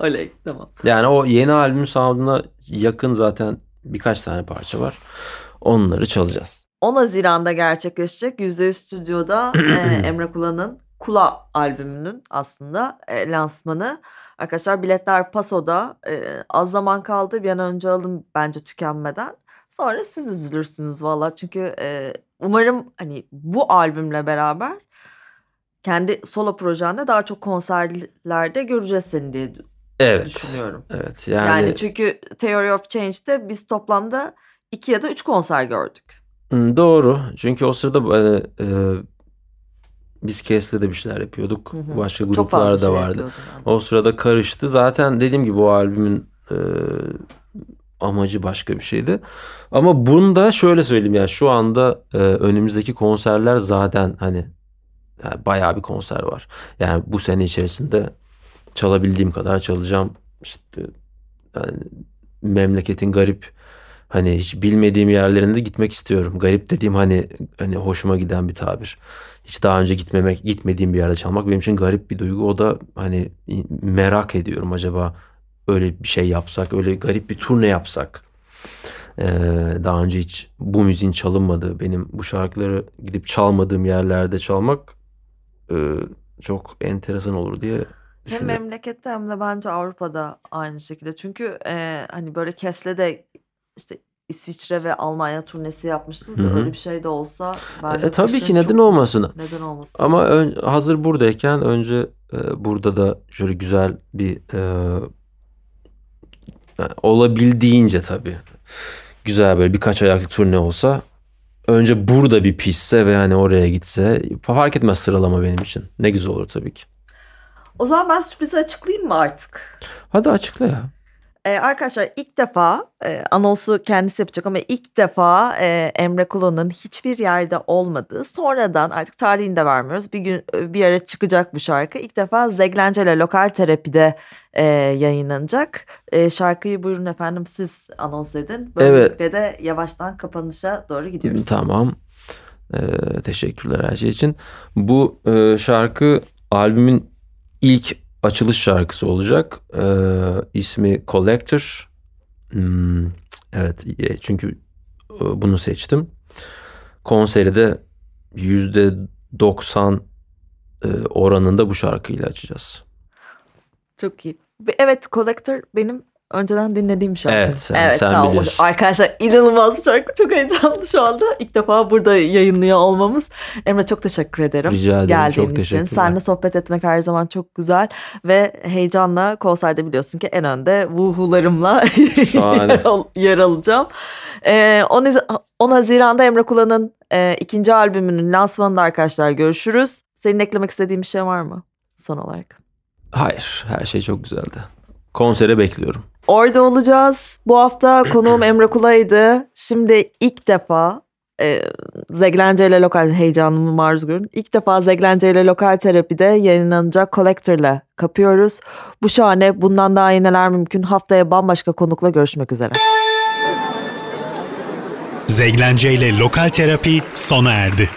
Oley tamam. Yani o yeni albüm sound'una yakın zaten birkaç tane parça var. Onları çalacağız. 10 Haziran'da gerçekleşecek %100 Stüdyo'da e, Emre Kula'nın Kula albümünün aslında e, lansmanı. Arkadaşlar biletler Paso'da e, az zaman kaldı bir an önce alın bence tükenmeden. Sonra siz üzülürsünüz valla çünkü e, umarım hani bu albümle beraber kendi solo projende daha çok konserlerde göreceğiz seni diye Evet. düşünüyorum. Evet Yani, yani, çünkü Theory of Change'de biz toplamda iki ya da üç konser gördük. Doğru. Çünkü o sırada hani, e, biz Kes'le de bir şeyler yapıyorduk. Hı hı. Başka gruplar da şey vardı. yani. O sırada karıştı. Zaten dediğim gibi o albümün e, amacı başka bir şeydi. Ama bunda şöyle söyleyeyim yani şu anda e, önümüzdeki konserler zaten hani Yani bayağı bir konser var. Yani bu sene içerisinde çalabildiğim kadar çalacağım. İşte yani memleketin garip hani hiç bilmediğim yerlerinde gitmek istiyorum. Garip dediğim hani hani hoşuma giden bir tabir. Hiç daha önce gitmemek, gitmediğim bir yerde çalmak benim için garip bir duygu. O da hani merak ediyorum acaba öyle bir şey yapsak, öyle garip bir turne yapsak. Ee, daha önce hiç bu müziğin çalınmadığı, benim bu şarkıları gidip çalmadığım yerlerde çalmak e, çok enteresan olur diye Hem düşünüyorum. memlekette hem de bence Avrupa'da aynı şekilde. Çünkü e, hani böyle Kes'le de işte İsviçre ve Almanya turnesi yapmıştınız. Hı ya, hı. Öyle bir şey de olsa bence E, tabii kışın ki neden çok- olmasın? Neden olmasın? Ama ön- hazır buradayken önce e, burada da şöyle güzel bir e, yani olabildiğince tabii güzel böyle birkaç ayaklı turne olsa önce burada bir pişse ve hani oraya gitse fark etmez sıralama benim için. Ne güzel olur tabii ki. O zaman ben sürprizi açıklayayım mı artık? Hadi açıkla ya. Ee, arkadaşlar ilk defa e, anonsu kendisi yapacak ama ilk defa e, Emre Kula'nın hiçbir yerde olmadığı sonradan artık tarihini de vermiyoruz. Bir gün e, bir ara çıkacak bu şarkı. İlk defa Zeglence ile Lokal Terapi'de e, yayınlanacak. E, şarkıyı buyurun efendim siz anons edin. Böylelikle de yavaştan kapanışa doğru gidiyoruz. Tamam. Ee, teşekkürler her şey için. Bu e, şarkı albümün ilk açılış şarkısı olacak. Ee, ismi Collector. Hmm, evet e, çünkü e, bunu seçtim. Konseri de %90 e, oranında bu şarkıyla açacağız. Çok iyi. Ve Evet Collector benim önceden dinlediğim şarkı. Evet, sen- sen biliyorsun. Arkadaşlar inanılmaz bir şarkı. Çok heyecanlı şu anda. İlk defa burada yayınlıyor olmamız. Emre çok teşekkür ederim. Rica ederim. Geldiğin Çok için. teşekkürler. Seninle sohbet etmek her zaman çok güzel. Ve heyecanla konserde biliyorsun ki en önde vuhularımla yer alacağım. Ee, 10, Haz- 10 Haziran'da Emre Kula'nın e, ikinci albümünün lansmanında arkadaşlar görüşürüz. Senin eklemek istediğin bir şey var mı son olarak? Hayır, her şey çok güzeldi. Konsere bekliyorum. Orada olacağız. Bu hafta konuğum Emre Kula'ydı. Şimdi ilk defa e, Zeglence ile lokal heyecanımı maruz görün. İlk defa Zeglence ile lokal terapide yayınlanacak Collector'la kapıyoruz. Bu şahane bundan daha iyi neler mümkün. Haftaya bambaşka konukla görüşmek üzere. Zeglence ile Lokal Terapi sona erdi.